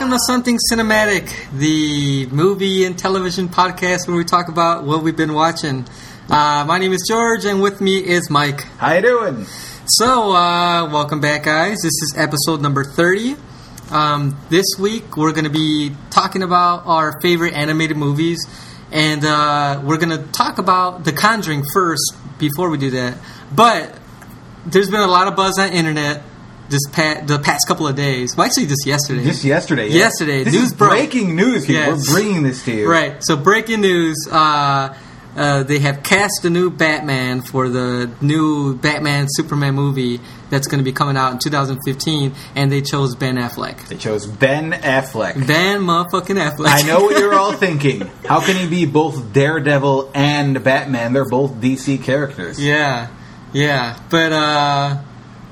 Welcome to Something Cinematic, the movie and television podcast where we talk about what we've been watching. Uh, my name is George, and with me is Mike. How you doing? So, uh, welcome back, guys. This is episode number 30. Um, this week, we're going to be talking about our favorite animated movies, and uh, we're going to talk about The Conjuring first before we do that. But there's been a lot of buzz on the internet this pa- the past couple of days. Well, actually, just yesterday. Just yesterday. yeah. Yesterday, This news broke. breaking news. People. Yes. We're bringing this to you. Right. So breaking news: uh, uh, they have cast a new Batman for the new Batman Superman movie that's going to be coming out in 2015, and they chose Ben Affleck. They chose Ben Affleck. Ben motherfucking Affleck. I know what you're all thinking. How can he be both Daredevil and Batman? They're both DC characters. yeah, yeah, but uh,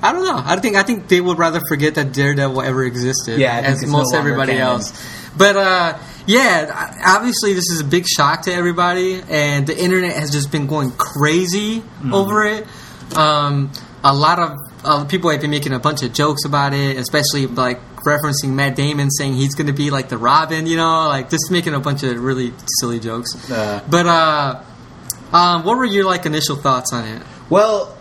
I don't know. I think I think they would rather forget that Daredevil ever existed. Yeah, I think as no most longer everybody canon. else. But uh, yeah, obviously this is a big shock to everybody, and the internet has just been going crazy Mm-hmm. over it. Um, a lot of uh, people have been making a bunch of jokes about it, especially like referencing Matt Damon saying he's going to be like the Robin, you know, like just making a bunch of really silly jokes. Uh. but uh, um, what were your like initial thoughts on it? Well,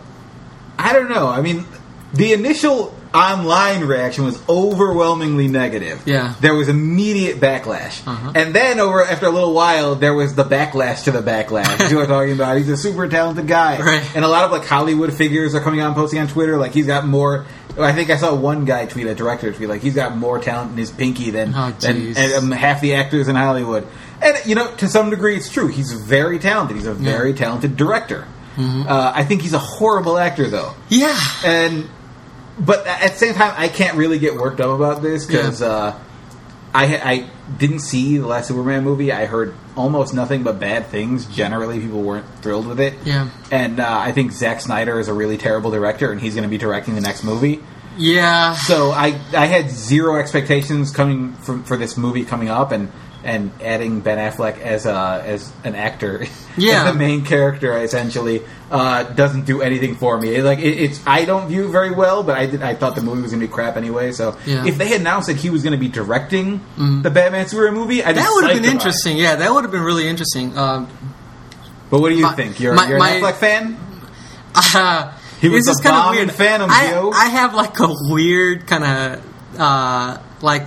I don't know. I mean, the initial online reaction was overwhelmingly negative. Yeah. There was immediate backlash. Uh-huh. And then over after a little while there was the backlash to the backlash. you were talking about he's a super talented guy. Right. And a lot of like Hollywood figures are coming out and posting on Twitter like he's got more I think I saw one guy tweet, a director tweet, like he's got more talent in his pinky than, Oh, than um, half the actors in Hollywood. And you know, to some degree, it's true. He's very talented. He's a very talented director. Mm-hmm. Uh, I think he's a horrible actor, though. Yeah, And but at the same time, I can't really get worked up about this because Yeah. uh, I I didn't see the last Superman movie. I heard almost nothing but bad things. Generally, people weren't thrilled with it. Yeah. And uh, I think Zack Snyder is a really terrible director, and he's going to be directing the next movie. yeah. So I I had zero expectations coming from for this movie coming up, and and adding Ben Affleck as a as an actor, Yeah. the main character essentially uh, doesn't do anything for me. Like it, it's I don't view very well, but I did I thought the movie was gonna be crap anyway. So Yeah. if they had announced that he was gonna be directing the Batman Superman movie, I That would have been interesting. Yeah, that would have been really interesting. Um, But what do you My- think? You're, my- you're my- Affleck fan? uh, He was this kinda bomb weird. Phantom, I, Joe. I have like a weird kind of uh, like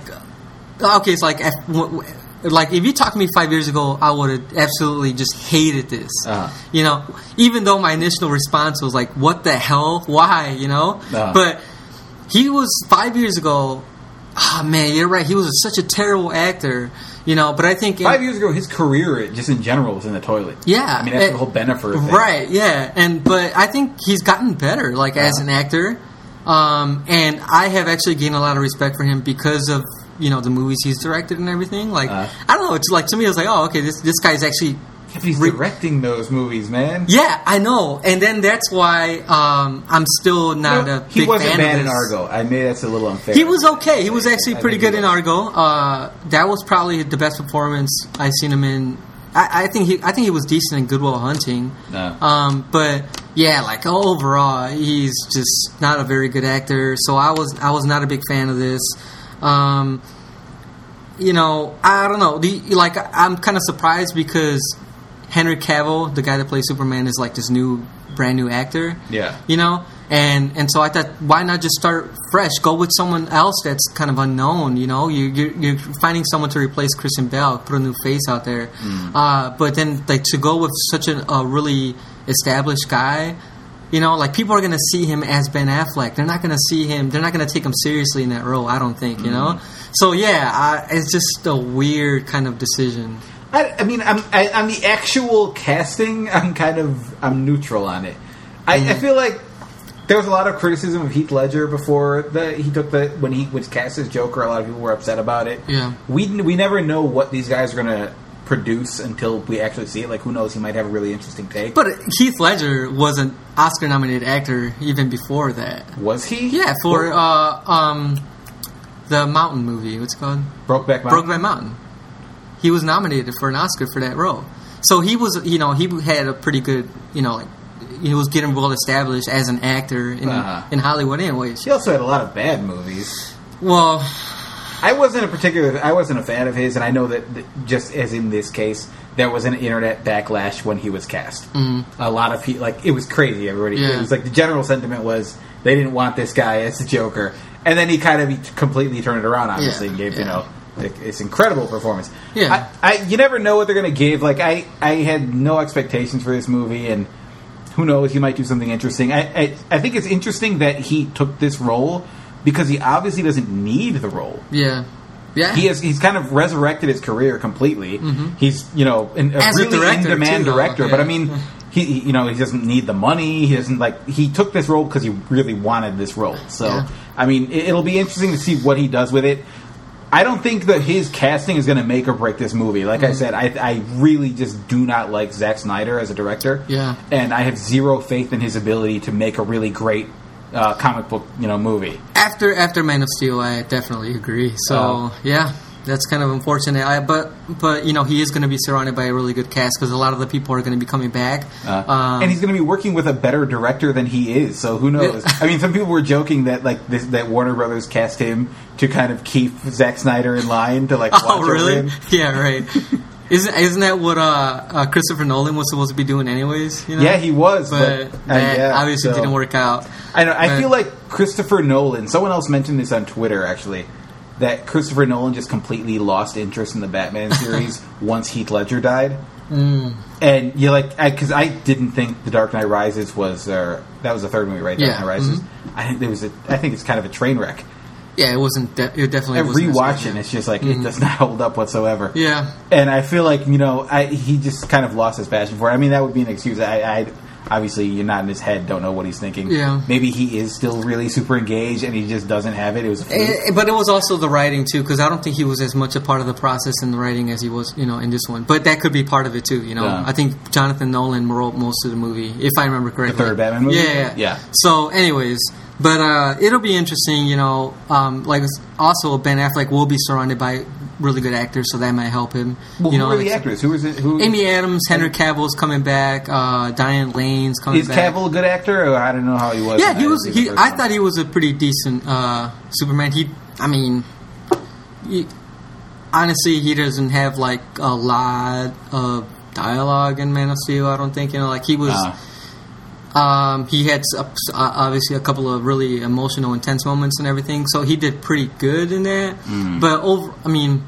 okay, it's like if, w- w- like if you talked to me five years ago, I would have absolutely just hated this. Uh-huh. You know, even though my initial response was like, "What the hell? Why?" You know, Uh-huh. but he was five years ago. Oh man, you're right. He was such a terrible actor. You know, but I think in- Five years ago, his career just in general was in the toilet. Yeah, I mean that's it- the whole Bennifer thing. Right, yeah, and but I think he's gotten better, like as an actor, um, and I have actually gained a lot of respect for him because of you know the movies he's directed and everything. Like Uh. I don't know, it's like to me, it's like oh okay, this this guy's actually. Yeah, he's Re- directing those movies, man. Yeah, I know, and then that's why um, I'm still not No, a he big wasn't fan bad of in. Argo. I mean, that's a little unfair. He was okay. He was actually pretty good in. Argo. Uh, that was probably the best performance I've seen him in. I, I think he, I think he was decent in Good Will Hunting. No. Um, but yeah, like overall, he's just not a very good actor. So I was, I was not a big fan of this. Um, you know, I don't know. The, like, I'm kind of surprised because Henry Cavill, the guy that plays Superman, is like this new, brand new actor. Yeah. you know? And and so i thought why not just start fresh? Go with someone else that's kind of unknown you know? You you're, you're finding someone to replace Christian Bale put a new face out there. Uh, but then like to go with such a, a really established guy you know like people are going to see him as ben affleck they're not going to see him they're not going to take him seriously in that role i don't think you know so yeah I, it's just a weird kind of decision I, I mean, I'm, I, on the actual casting, I'm kind of I'm neutral on it. I, Mm-hmm. I feel like there was a lot of criticism of Heath Ledger before the he took the when he was cast as Joker. A lot of people were upset about it. Yeah. we we never know what these guys are going to produce until we actually see it. Like, who knows? He might have a really interesting take. but Heath Ledger was an Oscar-nominated actor even before that. was he? Yeah, for uh, um, the Mountain movie. What's it called? Brokeback Mountain. Brokeback Mountain. He was nominated for an Oscar for that role. So he was, you know, he had a pretty good, you know, like he was getting well established as an actor in Uh-huh. in Hollywood, anyways. He also had a lot of bad movies. Well, I wasn't a particular. I wasn't a fan of his, and I know that, that just as in this case, there was an internet backlash when he was cast. A lot of people like it was crazy. Everybody, Mm-hmm. Yeah. it was like the general sentiment was they didn't want this guy as the Joker, and then he kind of completely turned it around. Obviously, Yeah, and gave you know this incredible performance. Yeah. I, I you never know what they're going to give. Like I, I had no expectations for this movie, and who knows, he might do something interesting. I, I, I think it's interesting that he took this role because he obviously doesn't need the role. Yeah, yeah. He has he's kind of resurrected his career completely. He's you know an, a Mm-hmm. As really in demand director, but I mean. He, you know, he doesn't need the money. He doesn't like. He took this role because he really wanted this role. So, Yeah. I mean, it, it'll be interesting to see what he does with it. I don't think that his casting is going to make or break this movie. Like Mm-hmm. I said, I, I really just do not like Zack Snyder as a director. Yeah. and I have zero faith in his ability to make a really great uh, comic book, you know, movie. after after Man of Steel, I definitely agree. So Oh. yeah, that's kind of unfortunate. I, but but you know he is going to be surrounded by a really good cast because a lot of the people are going to be coming back. Uh, Um, and he's going to be working with a better director than he is. So who knows? Yeah. I mean, some people were joking that like this, that Warner Brothers cast him to kind of keep Zack Snyder in line to like watch oh over really? him. Yeah, right. Isn't isn't that what uh, uh, Christopher Nolan was supposed to be doing anyways? You know? Yeah, he was, but, but, uh, that yeah, obviously so- didn't work out. I know. I But- feel like Christopher Nolan. Someone else mentioned this on Twitter actually. That Christopher Nolan just completely lost interest in the Batman series once Heath Ledger died. Mm. And you like because I, didn't think The Dark Knight Rises was uh, that was the third movie, right? Dark Yeah, Knight Rises. mhm. I think there was a. I think it's kind of a train wreck. Yeah, it wasn't. De- it definitely. I wasn't rewatching, it's just like it does not hold up whatsoever. Yeah, And I feel like you know, I, he just kind of lost his passion for it. I mean, that would be an excuse. I, I obviously you're not in his head, don't know what he's thinking. Yeah. maybe he is still really super engaged, and he just doesn't have it. It was. Eh, but it was also the writing too, because I don't think he was as much a part of the process in the writing as he was, you know, in this one. But that could be part of it too, you know. Yeah. I think Jonathan Nolan wrote most of the movie, if I remember correctly. third Batman movie? Yeah, yeah. Yeah. So, anyways, but uh, it'll be interesting, you know. Um, like also Ben Affleck will be surrounded by really good actors, so that might help him. well, you who know, are the actors? Who is it? Who Amy Adams, Henry Cavill's coming back. Uh, Diane Lane's coming is back. Cavill a good actor? Or I don't know how he was. Yeah, he was. He, I one. thought he was a pretty decent uh, Superman. He, I mean, he, honestly, he doesn't have like a lot of dialogue in Man of Steel. I don't think you know, like he was. Uh, Um, he had uh, obviously a couple of really emotional, intense moments and everything. So he did pretty good in that. But over, I mean,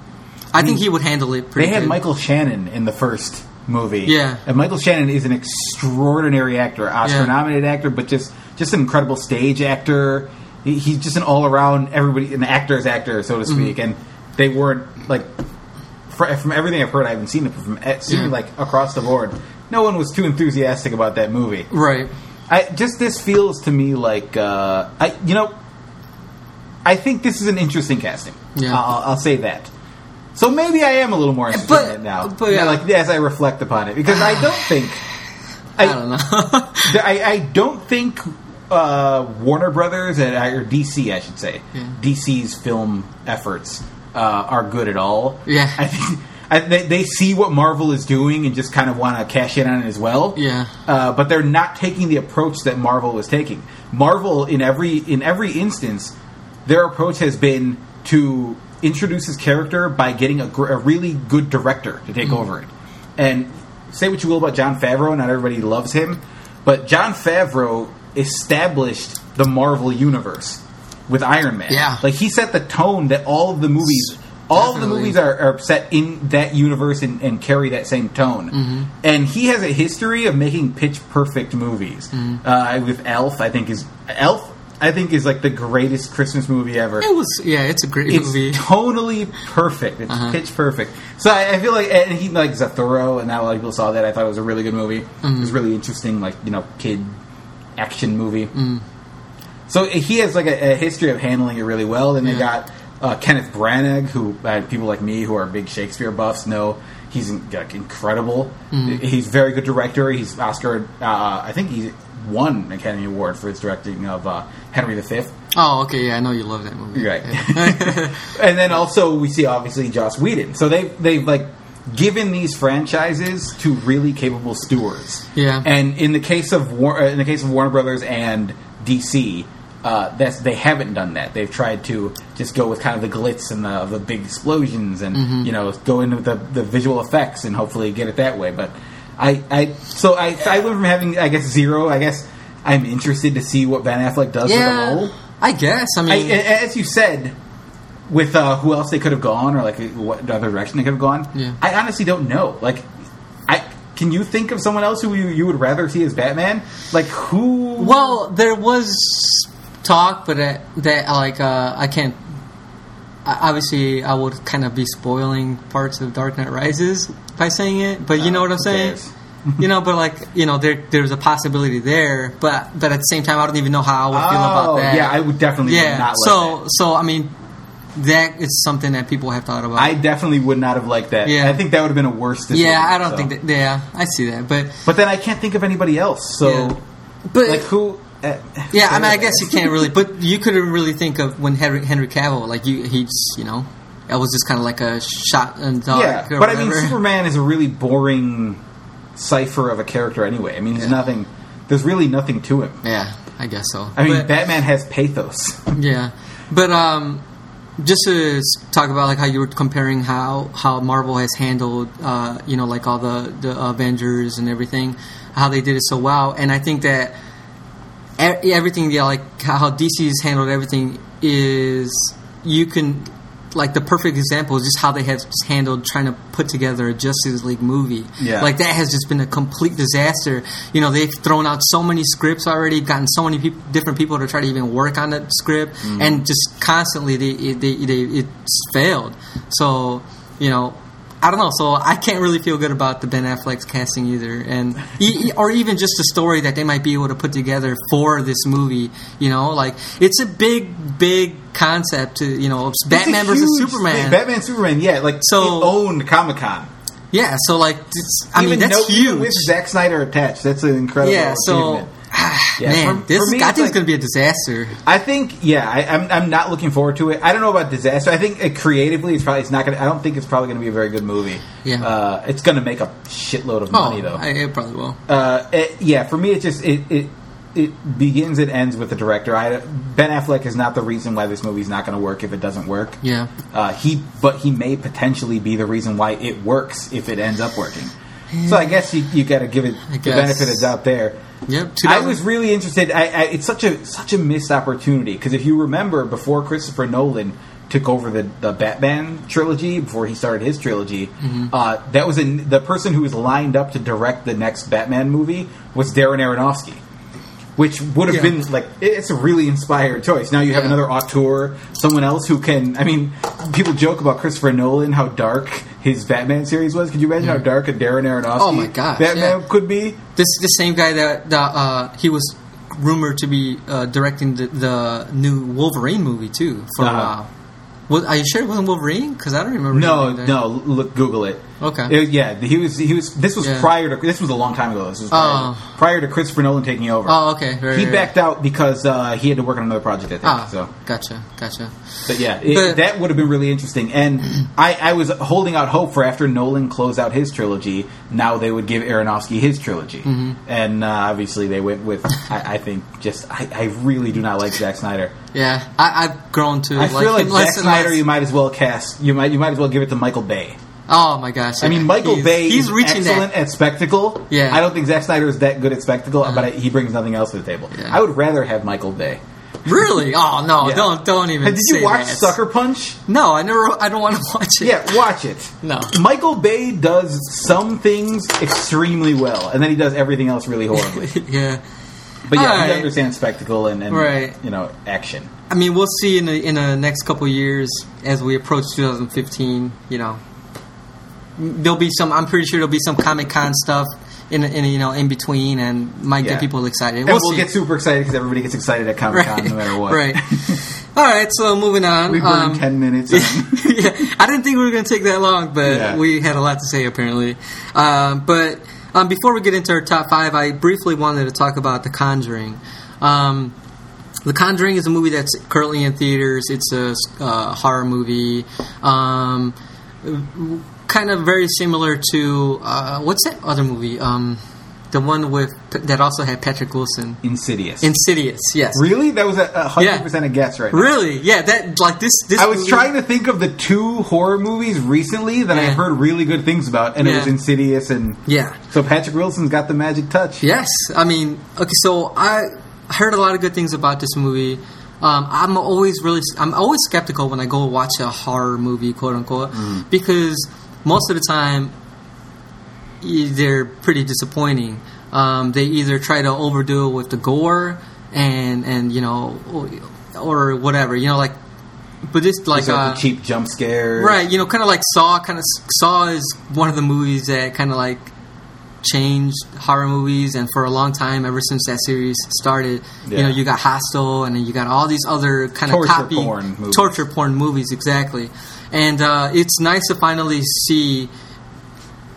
I, think he would handle it pretty well. they had good. Michael Shannon in the first movie. Yeah. and Michael Shannon is an extraordinary actor, Oscar-nominated actor, but just just an incredible stage actor. He, he's just an all-around everybody, an actor's actor, so to Mm-hmm. speak. And they weren't like fr- from everything I've heard, I haven't seen it, but from eh, seeing like across the board, no one was too enthusiastic about that movie. right. I just this feels to me like uh, I you know I think this is an interesting casting. Yeah. I'll, I'll say that. So maybe I am a little more interested But- in it now. but yeah. like as I reflect upon it, because I don't think I don't know. I, I don't think uh, Warner Brothers and or DC, I should say, Yeah. DC's film efforts uh, are good at all. Yeah. I think I, they, they see what Marvel is doing and just kind of want to cash in on it as well. Yeah. uh, but they're not taking the approach that Marvel is taking. Marvel in every in every instance, their approach has been to introduce his character by getting a, gr- a really good director to take over it. And say what you will about Jon Favreau, not everybody loves him, but Jon Favreau established the Marvel universe with Iron Man. Yeah. like he set the tone that all of the movies. All of the movies are, are set in that universe and, and carry that same tone. Mm-hmm. And he has a history of making pitch perfect movies. Mm-hmm. Uh, with Elf, I think is Elf. I think is like the greatest Christmas movie ever. it was. Yeah, it's a great movie. It's movie. tonally perfect. It's Uh-huh. pitch perfect. So I, I feel like, and he like Zathura, and not a lot of people saw that. I thought it was a really good movie. It Mm-hmm. was really interesting, like you know, kid action movie. Mm. So he has like a, a history of handling it really well. Then they Yeah. got uh, Kenneth Branagh, who uh, people like me who are big Shakespeare buffs know he's like, incredible. Mm-hmm. He's very good director. He's Oscar. Uh, I think he won an Academy Award for his directing of uh, Henry V. Oh, okay. Yeah, I know you love that movie. Right. Yeah. and then also we see obviously Joss Whedon. So they they've like given these franchises to really capable stewards. Yeah. And in the case of War, uh, in the case of Warner Brothers and DC, uh, that's they haven't done that. They've tried to just go with kind of the glitz and the, the big explosions, and Mm-hmm. you know, go into the the visual effects and hopefully get it that way. But I, I so I, I went from having I guess zero. I guess I'm interested to see what Ben Affleck does yeah, with the role. I guess. I I, mean, as you said, with uh, who else they could have gone, or like what other direction they could have gone. Yeah. I honestly don't know. Like, I can you think of someone else who you, you would rather see as Batman? Like who? well, there was talk, but that, that like uh, I can't. Obviously, I would kind of be spoiling parts of Dark Knight Rises by saying it, but you know what I'm saying. cares? you know, but like you know, there there's a possibility there, but but at the same time, I don't even know how I would feel about Oh, that. yeah, I would definitely yeah. not like so that. so I mean, that is something that people have thought about. I definitely would not have liked that. Yeah. I think that would have been a worse decision. yeah, I don't so. think that. Yeah, I see that, but But then I can't think of anybody else. So, Yeah. but like who? Uh, Yeah, I mean, I guess you can't really, but you couldn't really think of when Henry, Henry Cavill, like you, he's, you know, that was just kind of like a shot in the dark. Yeah, but I mean. Superman is a really boring cipher of a character anyway. I mean, he's Yeah. nothing. There's really nothing to him. Yeah, I guess so. I mean, But- Batman has pathos. yeah, but um, just to talk about like how you were comparing how how Marvel has handled, uh, you know, like all the the Avengers and everything, how they did it so well, and I think that everything, yeah, like how DC DC's handled everything is you can like the perfect example is just how they have handled trying to put together a Justice League movie. Yeah. Like that has just been a complete disaster. You know, they've thrown out so many scripts already, gotten so many peop different people to try to even work on that script, mm. and just constantly they, they, they, it's failed. So, you know, I don't know. So I can't really feel good about the Ben Affleck's casting either, and or even just the story that they might be able to put together for this movie. You know, like it's a big, big concept. To you know, Batman versus Superman. thing. Batman, Superman. Yeah, like So- owned Comic Con. yeah. So like, I mean, that's no, huge. Even with Zack Snyder attached, that's an incredible. yeah. So. Achievement. Yeah, man, for- this for me, I think like- it's gonna be a disaster. I think, yeah, I, I'm, I'm not looking forward to it. I don't know about disaster. I think uh, creatively, it's probably it's not gonna. I don't think it's probably gonna be a very good movie. Yeah. uh, it's gonna make a shitload of money oh, though. I, it probably will. uh, it, yeah, for me, it just it, it it begins and ends with the director. I, ben Affleck is not the reason why this movie's not going to work if it doesn't work. Yeah. Uh, he, but he may potentially be the reason why it works if it ends up working. So I guess you, you got to give it the benefit of the doubt there. Yep. I was really interested. I, I, it's such a such a missed opportunity because if you remember, before Christopher Nolan took over the, the Batman trilogy, before he started his trilogy, Mm-hmm. uh, that was in, the person who was lined up to direct the next Batman movie was Darren Aronofsky. Which would have Yeah. been like it's a really inspired choice. Now you have Yeah. another auteur, someone else who can. I mean, people joke about Christopher Nolan, how dark his Batman series was. Could you imagine how dark a Darren Aronofsky Oh my gosh, Batman yeah. could be? This is the same guy that, that uh, he was rumored to be uh, directing the, the new Wolverine movie too for Uh-huh. a while. Was, are you sure it wasn't Wolverine? Because I don't remember. No, him doing that. no. Look, Google it. Okay. It- yeah, he was. He was. This was Yeah. prior to. This was a long time ago. This was prior, Oh. prior to Christopher Nolan taking over. Oh, okay. Right, he right, backed out because uh, he had to work on another project. I think. Ah, So, gotcha, gotcha. but yeah, it, But- that would have been really interesting. And I, I was holding out hope for after Nolan closed out his trilogy, now they would give Aronofsky his trilogy. Mm-hmm. And uh, obviously, they went with. I, I think just. I, I really do not like Zack Snyder. Yeah, I, I've grown to I like feel like him less Zack and Snyder. less. You might as well cast. You might. You might as well give it to Michael Bay. Oh my gosh! I mean. Michael He's- Bay He's is reaching excellent that. at spectacle. Yeah. Uh-huh. I don't think Zack Snyder is that good at spectacle, but I, he brings nothing else to the table. Yeah. I would rather have Michael Bay. Really? Oh no! Yeah. Don't don't even. Did you watch that. Sucker Punch? No, I never. I don't want to watch it. Yeah, watch it. No. Michael Bay does some things extremely well, and then he does everything else really horribly. yeah. But yeah, Alright. he understands spectacle and, and Right. you know action. I mean, we'll see in the in the next couple years as we approach 2015. You know, there'll be some. I'm pretty sure there'll be some Comic Con stuff in, in you know in between, and might Yeah. get people excited. We'll, we'll see. get super excited because everybody gets excited at Comic Con right, no matter what. right. All right, so moving on. We burned Um, ten minutes. yeah, I didn't think we were going to take that long, but Yeah. we had a lot to say apparently. Um, but um, before we get into our top five, I briefly wanted to talk about The Conjuring. Um, the Conjuring is a movie that's currently in theaters. It's a uh, horror movie, um, kind of very similar to uh, what's that other movie? Um, the one with that also had Patrick Wilson. Insidious. Insidious, yes. really? That was a a hundred percent a guess right now. Really? Yeah, that like this. This I was movie- trying to think of the two horror movies recently that Yeah. I've heard really good things about, and it was Insidious and Yeah. so Patrick Wilson's got the magic touch. Yes, I mean, okay. So I heard a lot of good things about this movie. Um, I'm always really, I'm always skeptical when I go watch a horror movie, quote unquote, Mm. because most of the time they're pretty disappointing. Um, they either try to overdo it with the gore and and you know or, or whatever, you know, like. But this like are uh, cheap jump scares, Right, you know, kind of like Saw. Kind of Saw is one of the movies that kind of like changed horror movies, and for a long time, ever since that series started, you know, you got Hostel, and then you got all these other kind of copy porn movies. torture porn movies, exactly. And uh, it's nice to finally see.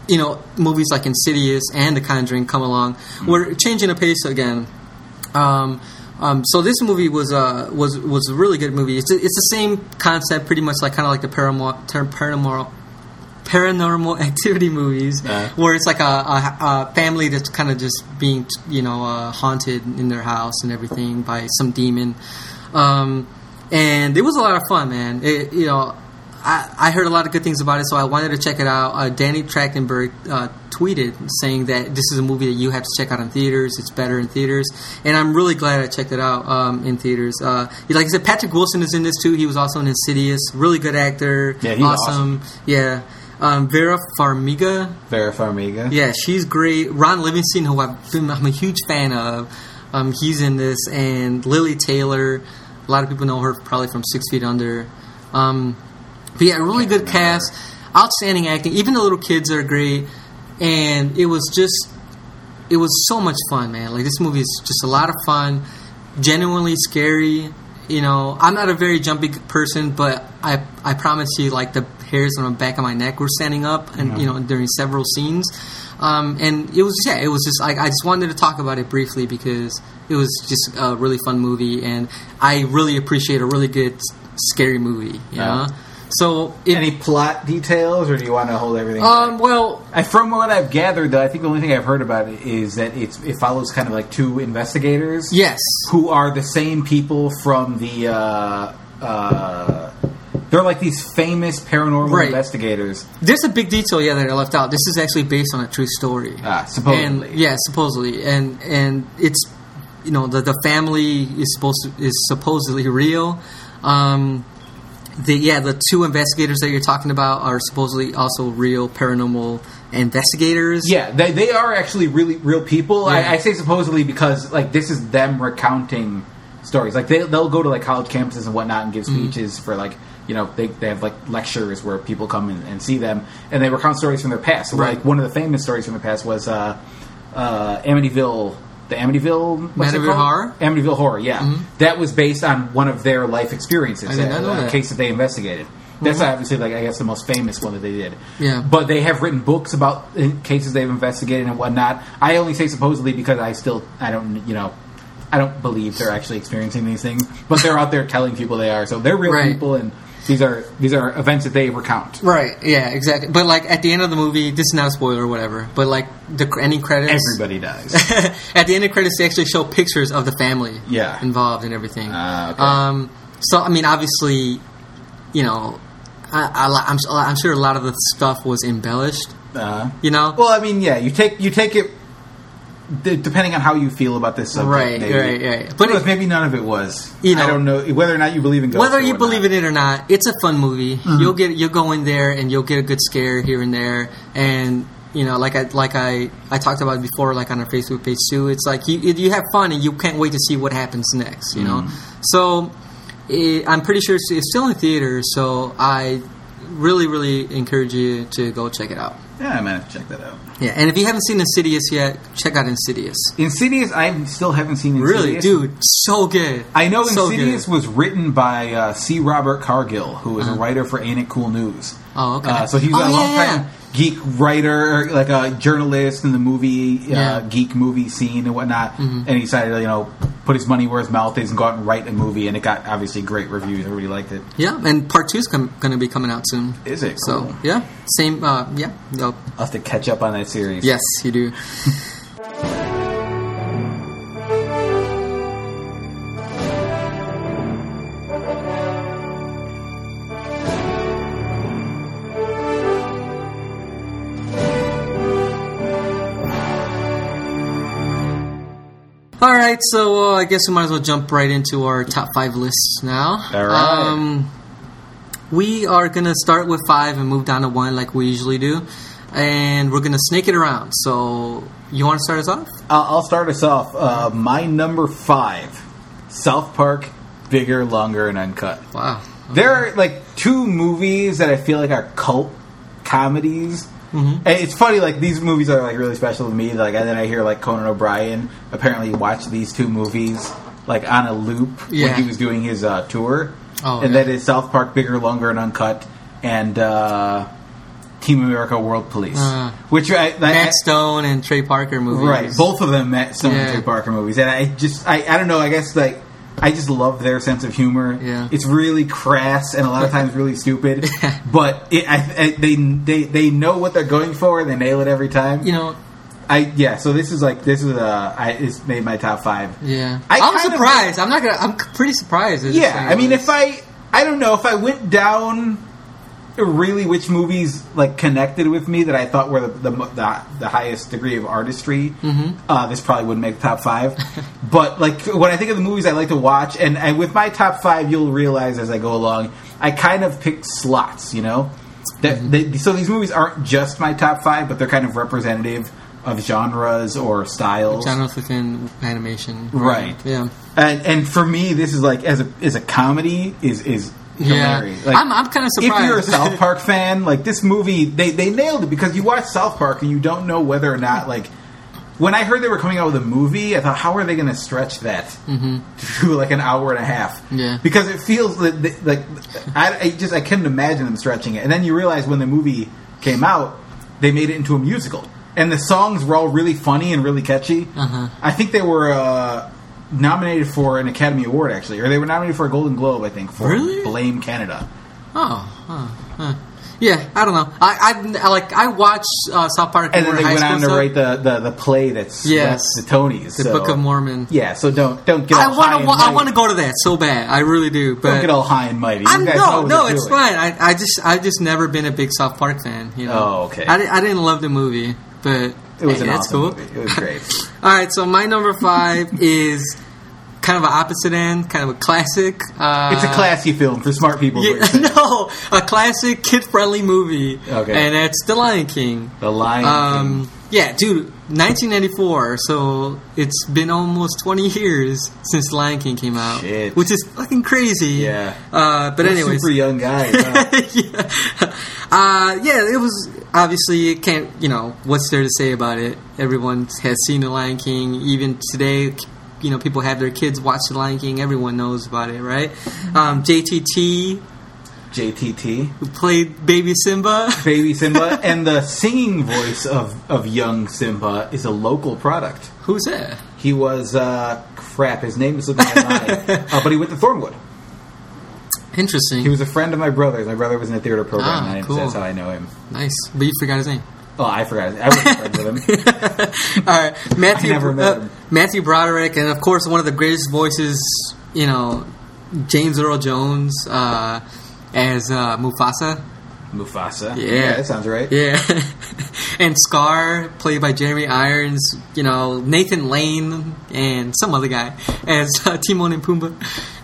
You know, movies like Insidious and The Conjuring come along. Mm. We're changing the pace again. Um, um, so this movie was uh, was was a really good movie. It's it's the same concept, pretty much like kind of like the paranormal paranormal paranormal activity movies, Uh. where it's like a, a, a family that's kind of just being you know uh, haunted in their house and everything by some demon. Um, and it was a lot of fun, man. It, you know, I, I heard a lot of good things about it, so I wanted to check it out. Uh, Danny Trachtenberg uh, tweeted saying that this is a movie that you have to check out in theaters. It's better in theaters, and I'm really glad I checked it out um, in theaters. Uh, like I said, Patrick Wilson is in this too. He was also in Insidious. Really good actor. Yeah, he's awesome. Yeah. Um, Vera Farmiga, Vera Farmiga. yeah, she's great. Ron Livingston, who I've been, I'm a huge fan of, um, he's in this, and Lili Taylor. A lot of people know her probably from Six Feet Under. Um, but yeah, really good cast, outstanding acting. Even the little kids are great, and it was just, it was so much fun, man. Like this movie is just a lot of fun, genuinely scary. You know, I'm not a very jumpy person, but I I promise you, like the hairs on the back of my neck were standing up, and you know during several scenes. Um, and it was yeah, it was just like I just wanted to talk about it briefly because it was just a really fun movie, and I really appreciate a really good scary movie. You Yeah. know, so it, Any plot details, or do you want to hold everything? um, well, I, from what I've gathered, though, I think the only thing I've heard about it is that it's, it follows kind of like two investigators yes, who are the same people from the. Uh, uh, they're like these famous paranormal Right. investigators. There's a big detail, yeah, that I left out. This is actually based on a true story. Ah, supposedly. And, yeah, supposedly, and and it's you know the the family is supposed to, is supposedly real. Um, the yeah, the two investigators that you're talking about are supposedly also real paranormal investigators. Yeah, they, they are actually really real people. Yeah. I, I say supposedly because like this is them recounting stories. Like they they'll go to like college campuses and whatnot and give Mm-hmm. speeches for like you know they, they have like lectures where people come in and see them and they recount stories from their past. So, Right. Like one of the famous stories from the past was uh, uh, Amityville. The Amityville, Amityville? Horror? Mm-hmm. Amityville Horror, yeah. That was based on one of their life experiences, I did not know a that. Mm-hmm. case that they investigated. That's obviously like I guess the most famous one that they did. Yeah. But they have written books about uh, cases they've investigated and whatnot. I only say supposedly because I still I don't you know I don't believe they're actually experiencing these things, but they're out there telling people they are. So they're real Right. people, and these are these are events that they recount. Right. Yeah. Exactly. But like at the end of the movie, this is not a spoiler or whatever. But like the cr- ending credits, Everybody dies. at the end of credits, they actually show pictures of the family Yeah. involved and everything. Ah, okay. Um, so I mean, obviously, you know, I, I, I'm s- I'm sure a lot of the stuff was embellished. uh, You know, well, I mean, yeah, you take you take it d- depending on how you feel about this subject. Right, maybe. right, right. But maybe none of it was. You know- I don't know whether or not you believe in ghosts. whether you believe in it or not, it's a fun movie. Mm-hmm. You'll get you'll go in there and you'll get a good scare here and there, and you know, like I like I I talked about before, like on our Facebook page too. It's like you you have fun and you can't wait to see what happens next. You know, Mm-hmm. so it, I'm pretty sure it's, it's still in theaters. So I really really encourage you to go check it out. Yeah, I might have to check that out. Yeah, and if you haven't seen Insidious yet, check out Insidious. Insidious, I still haven't seen. Insidious. Really, dude, so good. I know So Insidious good. was written by uh, C. Robert Cargill, who is a writer for Ain't It Cool News. Oh, okay. Uh, so he's Oh, a long yeah. time geek writer, like a journalist in the movie uh, geek movie scene and whatnot. Mm-hmm. And he decided to you know put his money where his mouth is and go out and write a movie, and it got obviously great reviews. Everybody liked it. Yeah, and part two is com- going to be coming out soon. Is it? So Cool. yeah, same. Uh, yeah, no, I'll have to catch up on that series. yes, you do. right, so uh, I guess we might as well jump right into our top five lists now. All right. Um, we are gonna start with five and move down to one like we usually do, and we're gonna snake it around. So, you want to start us off? I'll I'll start us off. Uh, my number five, South Park, bigger, longer, and uncut. Wow. There are like two movies that I feel like are cult comedies. Mhm. And It's funny, like these movies are like really special to me. Like, and then I hear like Conan O'Brien apparently watched these two movies like on a loop Yeah. when he was doing his uh, tour. Oh, and yeah. that is South Park, bigger, longer, and uncut, and uh, Team America: World Police, Uh, which I, I, Matt Stone and Trey Parker movies. Right, both of them met some Yeah. of Trey Parker movies, and I just I, I don't know. I guess like I just love their sense of humor. Yeah. it's really crass and a lot of times really stupid, but it, I, I, they they they know what they're going for. and They nail it every time. You know, I yeah. So this is like this is uh I it's made my top five. yeah. I was kind of- surprised. I'm not gonna. I'm pretty surprised. Yeah, I mean, if I I don't know if I went down really which movies like connected with me that I thought were the the, the, the highest degree of artistry, Mm-hmm. uh, this probably wouldn't make the top five. but like when I think of the movies I like to watch, and, and with my top five, you'll realize as I go along, I kind of pick slots. You know, that Mm-hmm. they, so these movies aren't just my top five, but they're kind of representative of genres or styles. genres within animation, Right. Yeah. And and for me, this is like as a as a comedy is is Yeah. Like, I'm, I'm kind of surprised. if you're a South Park fan, like this movie, they they nailed it because you watch South Park and you don't know whether or not like. When I heard they were coming out with a movie, I thought, how are they going to stretch that to like an hour and a half? Mm-hmm. Yeah. because it feels that- like I, I just I couldn't imagine them stretching it. And then you realize when the movie came out, they made it into a musical, and the songs were all really funny and really catchy. Uh-huh. I think they were uh, nominated for an Academy Award actually, or they were nominated for a Golden Globe. I think for Really? Blame Canada. oh, huh, huh. yeah. I don't know. I, I, like. I watched uh, South Park And then they went on to write the, the, the play that's Yes. the Tonys. the so- Book of Mormon. Yeah, so don't don't get I want to. I want to go to that so bad. I really do. Don't But get all high and mighty. You I'm guys no, no. It's doing. fine. I, I just, I just never been a big South Park fan. You know. Oh, okay. I, I didn't love the movie, but It was an that's awesome cool. movie. It was great. All right, so my number five is kind of an opposite end, kind of a classic. Uh, it's a classy film for smart people. Yeah, no, a classic kid-friendly movie. Okay. and it's The Lion King. The Lion Um, King. Yeah, dude, 1994. So it's been almost 20 years since Lion King came out, Shit. which is fucking crazy. Yeah. Uh, but We're anyways, super young guy. huh? yeah. Uh, yeah, it was obviously it can't you know what's there to say about it. Everyone has seen The Lion King. Even today, you know, people have their kids watch The Lion King. Everyone knows about it, right? Um, JTT JTT, who played Baby Simba. Baby Simba, and the singing voice of, of young Simba is a local product. Who's that? He was uh, crap. His name is slipping my mind, uh, but he went to Thornwood. Interesting. He was a friend of my brother's. My brother was in a theater program, Ah, and cool. that's how I know him. nice, but you forgot his name. Oh, I forgot. I wasn't friends with him. All right, Matthew I never met uh, him. Matthew Broderick, and of course one of the greatest voices, you know, James Earl Jones uh, as uh, Mufasa. Mufasa. Yeah. that sounds right. Yeah, and Scar, played by Jeremy Irons. You know, Nathan Lane and some other guy as uh, Timon and Pumbaa.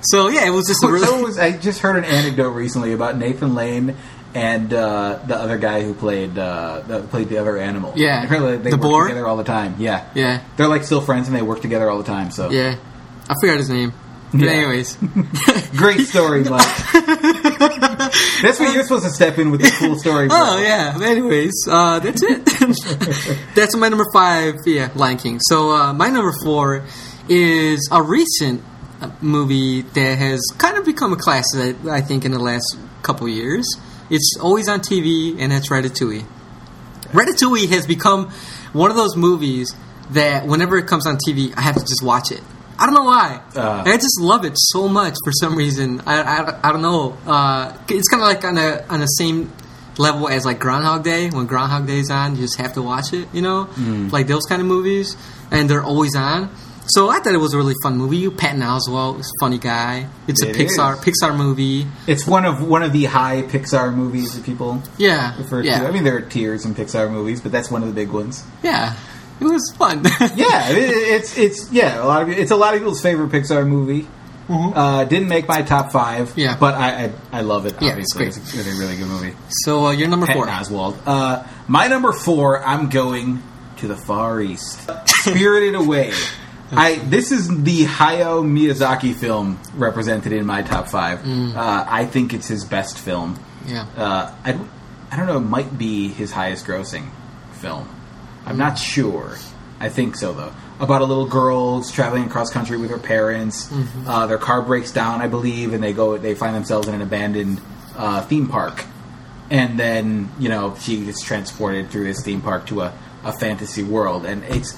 So yeah, it was just a So was- I just heard an anecdote recently about Nathan Lane and uh, the other guy who played uh, that played the other animal. Yeah. apparently they The work boar? together all the time. Yeah, yeah they're like still friends and they work together all the time. So yeah. I forgot his name. But anyways, great story, Mike. That's what you're supposed to step in with the cool story. bro. Oh yeah. Anyways, uh, that's it. that's my number five. Yeah, Lion King. So uh, my number four is a recent uh, movie that has kind of become a classic. I think in the last couple years. It's always on TV, and that's Ratatouille. Ratatouille has become one of those movies that whenever it comes on TV, I have to just watch it. I don't know why. Uh. I just love it so much for some reason. I, I, I don't know. Uh, it's kind of like on the on the same level as like Groundhog Day. When Groundhog Day is on, you just have to watch it. You know, like those kind of movies, and they're always on. So I thought it was a really fun movie. Patton Oswalt is a funny guy. It's a Pixar is. Pixar movie. It's one of one of the high Pixar movies that people Yeah, refer yeah. to. I mean, there are tiers in Pixar movies, but that's one of the big ones. Yeah. It was fun. yeah, it, it's it's yeah a lot of it's a lot of people's favorite Pixar movie. Uh, didn't make my top five. Mm-hmm. Yeah. but I I, I love it. Yeah, it's Obviously, great. it's, a, it's a really good movie. so uh, you're number Patton four. Oswalt. Uh, my number four. I'm going to the Far East. Spirited Away. I this is the Hayao Miyazaki film represented in my top five. Mm. Uh, I think it's his best film. Yeah. Uh, I I don't know. It might be his highest grossing film. I'm not sure. I think so though. About a little girl who's traveling across country with her parents. Mm-hmm. Uh, their car breaks down, I believe, and they go. They find themselves in an abandoned uh, theme park, and then you know she gets transported through this theme park to a, a fantasy world, and it's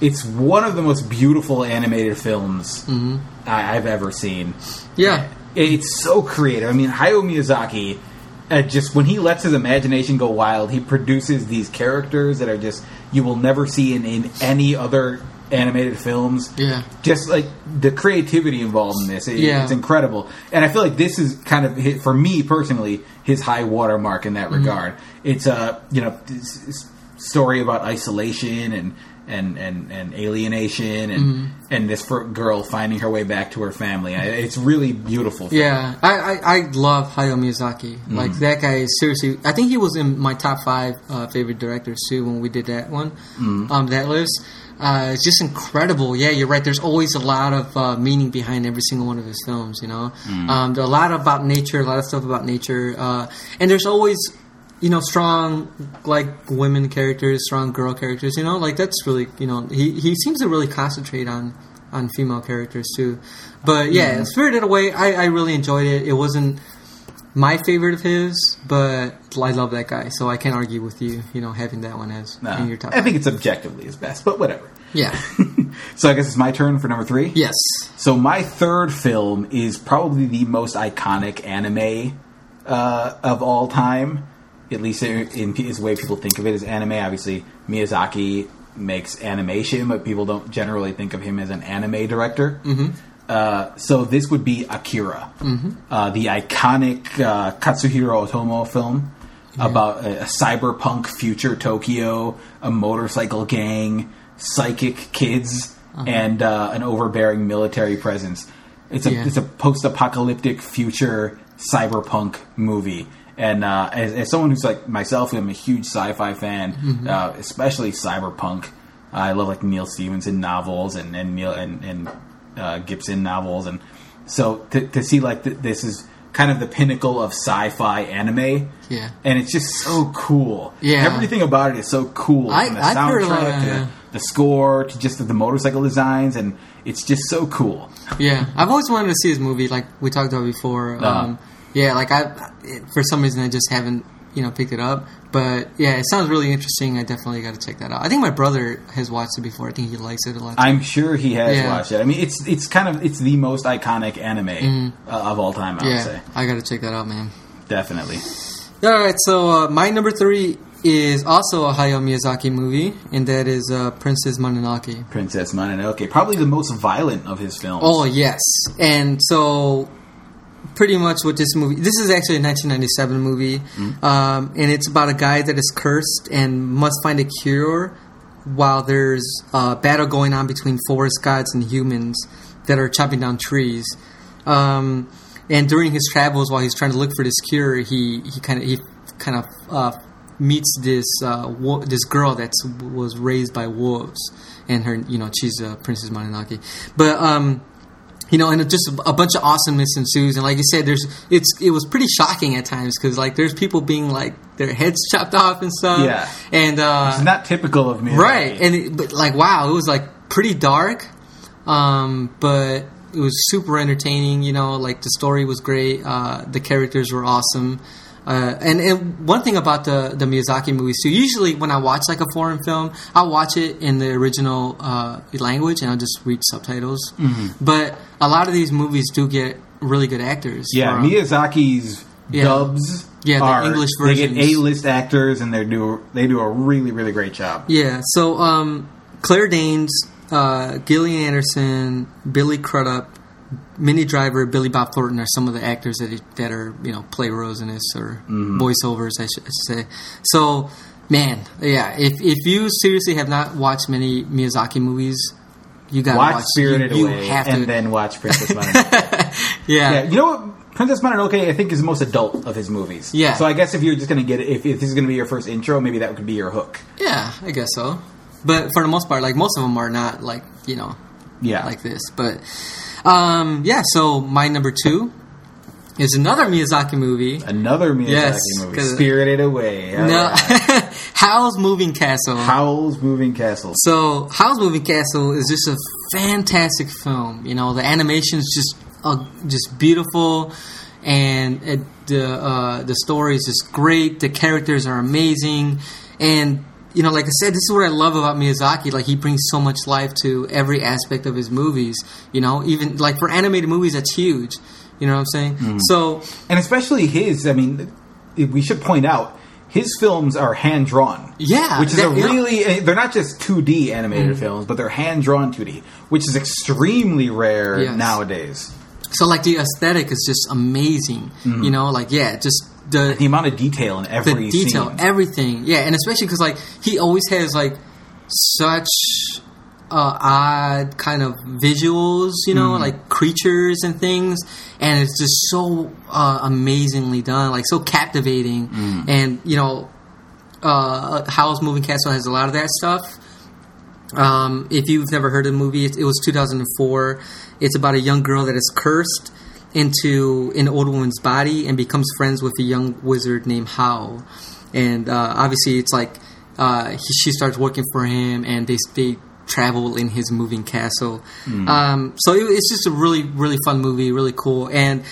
it's one of the most beautiful animated films I, I've ever seen. Mm-hmm. Yeah. It's so creative. I mean, Hayao Miyazaki, uh, just when he lets his imagination go wild, he produces these characters that are just you will never see in, in any other animated films. Yeah. Just like the creativity involved in this, it- Yeah. it's incredible. And I feel like this is kind of hit, for me personally his high watermark in that Mm-hmm. regard. It's a you know story about isolation and. And, and, and alienation and Mm-hmm. and this girl finding her way back to her family. I- It's really beautiful. Yeah, I, I, I love Hayao Miyazaki. Mm-hmm. Like that guy is seriously. I think he was in my top five uh, favorite directors too when we did that one, Mm-hmm. um, that list. Uh, it's just incredible. Yeah, you're right. There's always a lot of uh, meaning behind every single one of his films. You know, Mm-hmm. um, a lot about nature, a lot of stuff about nature, uh, and there's always. You know, strong like women characters, strong girl characters. You know, like that's really you know he, he seems to really concentrate on on female characters too. But yeah, Mm-hmm. Spirited Away, I, I really enjoyed it. It wasn't my favorite of his, but I love that guy, so I can't argue with you. You know, having that one as No, in your top. I think it's objectively his best, but whatever. yeah. So I guess it's my turn for number three. yes. So my third film is probably the most iconic anime uh, of all time, at least in, the way people think of it as anime. Obviously, Miyazaki makes animation, but people don't generally think of him as an anime director. Mm-hmm. Uh, so this would be Akira, uh, the iconic uh, Katsuhiro Otomo film about a, a cyberpunk future Tokyo, a motorcycle gang, psychic kids, and uh, an overbearing military presence. It's a Yeah. it's a post-apocalyptic future cyberpunk movie. And uh, as, as someone who's like myself, I'm a huge sci-fi fan, uh, especially cyberpunk. I love like Neal Stephenson novels and and Neil and, and uh, Gibson novels, and so to, to see like th- this is kind of the pinnacle of sci-fi anime. Yeah. and it's just so cool. Yeah. everything about it is so cool. I- From the I've heard a lot soundtrack to the score to just the motorcycle designs, and it's just so cool. Yeah, I've always wanted to see his movie, like we talked about before. Uh-huh. Yeah, like I, for some reason, I just haven't, you know, picked it up. But yeah, it sounds really interesting. I definitely got to check that out. I think my brother has watched it before. I think he likes it a lot. I'm sure he has Yeah. watched it. I mean, it's it's kind of it's the most iconic anime uh, of all time. I would say yeah, I got to check that out, man. definitely. All right, so uh, my number three is also a Hayao Miyazaki movie, and that is uh, Princess Mononoke. Princess Mononoke, probably the most violent of his films. Oh yes, and so pretty much what this movie. This is actually a 1997 movie, um, and it's about a guy that is cursed and must find a cure while there's a battle going on between forest gods and humans that are chopping down trees. Um, and during his travels, while he's trying to look for this cure, he he kind of he kind of uh, meets this uh, wo- this girl that was raised by wolves, and her you know she's uh, Princess Mononoke, but um, you know, and it just a bunch of awesomeness ensues. And like you said, there's it's it was pretty shocking at times because like there's people being like their heads chopped off and stuff. Yeah. and uh, it's not typical of me, right, and it, but like wow, it was like pretty dark, um, but it was super entertaining. You know, like the story was great, uh, the characters were awesome. Uh, and, and one thing about the, the Miyazaki movies too, usually when I watch like a foreign film, I'll watch it in the original uh, language and I'll just read subtitles. But a lot of these movies do get really good actors. Yeah, for 'em. Miyazaki's Yeah. dubs. Yeah, the are, English They get versions. A list actors, and they do they do a really really great job. Yeah, so um, Claire Danes, uh, Gillian Anderson, Billy Crudup, Minnie Driver, Billy Bob Thornton are some of the actors that that are you know play roles in this or mm-hmm. voiceovers, I should say. So Man, yeah. If if you seriously have not watched many Miyazaki movies, you gotta Watch, watch, Spirited you, you Away have and to. then watch Princess Mononoke. yeah. yeah, you know what? Princess Mononoke, I think, is the most adult of his movies. Yeah. So I guess if you're just going to get it, if, if this is going to be your first intro, maybe that could be your hook. Yeah, I guess so. But for the most part, like most of them are not like you know Yeah. like this. But um, yeah, so my number two is another Miyazaki movie. Another Miyazaki movie. Yes, movie, Spirited Away. All No, right. Howl's Moving Castle. Howl's Moving Castle. So, Howl's Moving Castle is just a fantastic film. You know, the animation is just uh, just beautiful, and it, the uh, the story is just great. The characters are amazing, and you know, like I said, this is what I love about Miyazaki. Like he brings so much life to every aspect of his movies. You know, even like for animated movies, that's huge. You know what I'm saying? So, And especially his, I mean, we should point out, his films are hand drawn. Yeah, Which is that- a really, eh, they're not just 2D animated Mm. films, but they're hand drawn 2D, which is extremely rare Yes. nowadays. So like the aesthetic is just amazing. You know, like yeah, just the The amount of detail in every the detail, scene. everything. Yeah, and especially because like he always has like such uh, odd kind of visuals, you know, like creatures and things, and it's just so uh, amazingly done, like so captivating, and you know, uh, Howl's Moving Castle has a lot of that stuff. Um, if you've never heard of the movie, it, it was 2004. It's about a young girl that is cursed into an old woman's body and becomes friends with a young wizard named Howl. And uh, obviously, it's like uh, he, she starts working for him, and they they travel in his moving castle. Um, so it, it's just a really really fun movie, really cool. And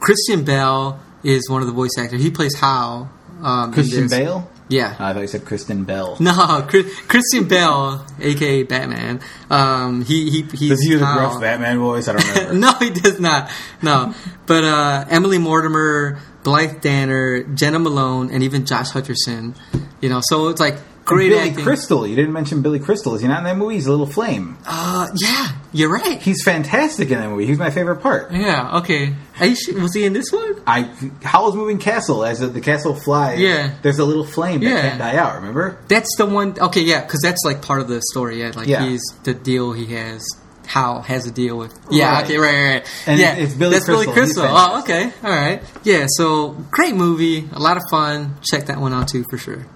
Christian Bale is one of the voice actors. He plays Howl. Um, Christian. Bale? Yeah. I thought you said Kristen Bell. No, Chris, Christian Bale, aka Batman. Um, he he he's Does he use a gruff Batman voice? I don't know. no, he does not. No, but uh, Emily Mortimer, Blythe Danner, Jena Malone, and even Josh Hutcherson. You know, so it's like great Billy acting. Crystal. You didn't mention Billy Crystal. Is he not in that movie? He's a little flame. Uh, yeah, you're right. He's fantastic in that movie. He's my favorite part. Yeah, okay. Was he in this one? I Howl's Moving Castle. As the, castle flies, Yeah. there's a little flame that Yeah. can't die out. Remember? That's the one. Okay, yeah, because that's like part of the story. Yeah, like Yeah. he's the deal he has. How has a deal with? Yeah, Right. okay, right, right, right. And yeah, it's Billy that's Crystal. He's Crystal. Oh, okay, all right. Yeah, so great movie, a lot of fun. Check that one out too for sure.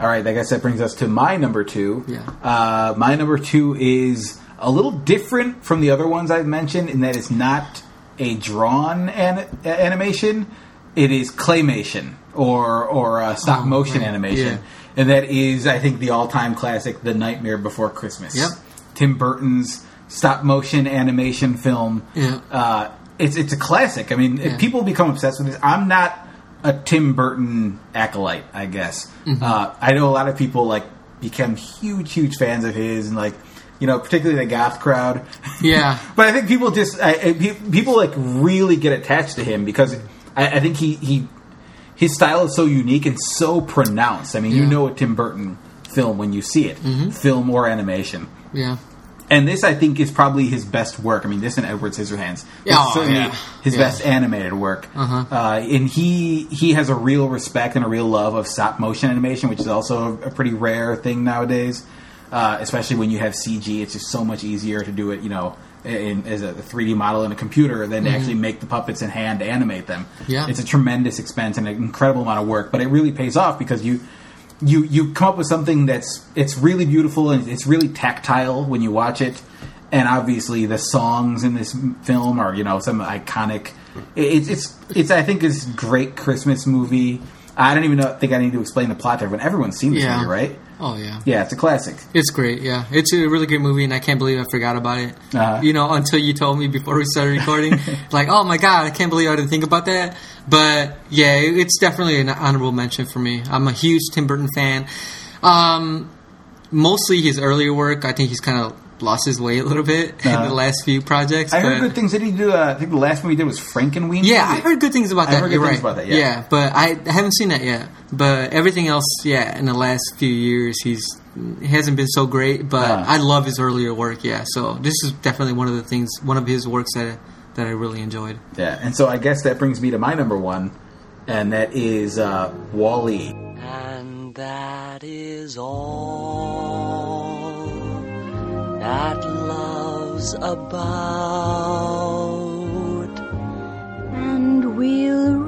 All right, I guess that brings us to my number two. Yeah. Uh, my number two is a little different from the other ones I've mentioned in that it's not a drawn an- animation; it is claymation or or uh, stop Oh, motion animation, Yeah. and that is, I think, the all time classic, "The Nightmare Before Christmas." Yep. Tim Burton's stop motion animation film. Yeah. Uh, it's it's a classic. I mean, Yeah. people become obsessed with this. I'm not a Tim Burton acolyte, I guess. Mm-hmm. Uh, I know a lot of people like become huge, huge fans of his, and like you know, particularly the goth crowd. Yeah, But I think people just I, people like really get attached to him because I, I think he he his style is so unique and so pronounced. I mean, you Yeah. Mm-hmm. know a Tim Burton film when you see it, film or animation. yeah, And this, I think, is probably his best work. I mean, this and Edward Scissorhands. This Oh, is certainly yeah. his Yeah. best animated work. Uh-huh. Uh, and he he has a real respect and a real love of stop motion animation, which is also a, a pretty rare thing nowadays. Uh, especially when you have CG, it's just so much easier to do it. You know, in, as a 3D model in a computer than to actually make the puppets in hand animate them. Mm-hmm. Yeah. it's a tremendous expense and an incredible amount of work, but it really pays off because you you you come up with something that's it's really beautiful and it's really tactile when you watch it and obviously the songs in this film are you know some iconic it's it's it's i think is great christmas movie i don't even know think i need to explain the plot to everyone everyone's seen this Yeah. movie right oh yeah. yeah it's a classic It's great, yeah. It's a really great movie, and I can't believe I forgot about it. Uh-huh. You know, until you told me before we started recording, like, oh my god, I can't believe I didn't think about that. But yeah, it's definitely an honorable mention for me. I'm a huge Tim Burton fan. Um, mostly his earlier work, I think he's kind of lost his way a little bit in Uh-huh. the last few projects. i heard good things did he do uh, i think the last one he did was frankenweenie yeah, I heard good things about that. I heard good You're things right. about that, yeah. but I haven't seen that yet. But everything else, yeah, in the last few years, he's he hasn't been so great. But Uh. I love his earlier work. Yeah, so this is definitely one of the things, one of his works that that I really enjoyed. yeah and so i guess that brings me to my number one and that is uh, WALL-E And that is all that love's about. and we'll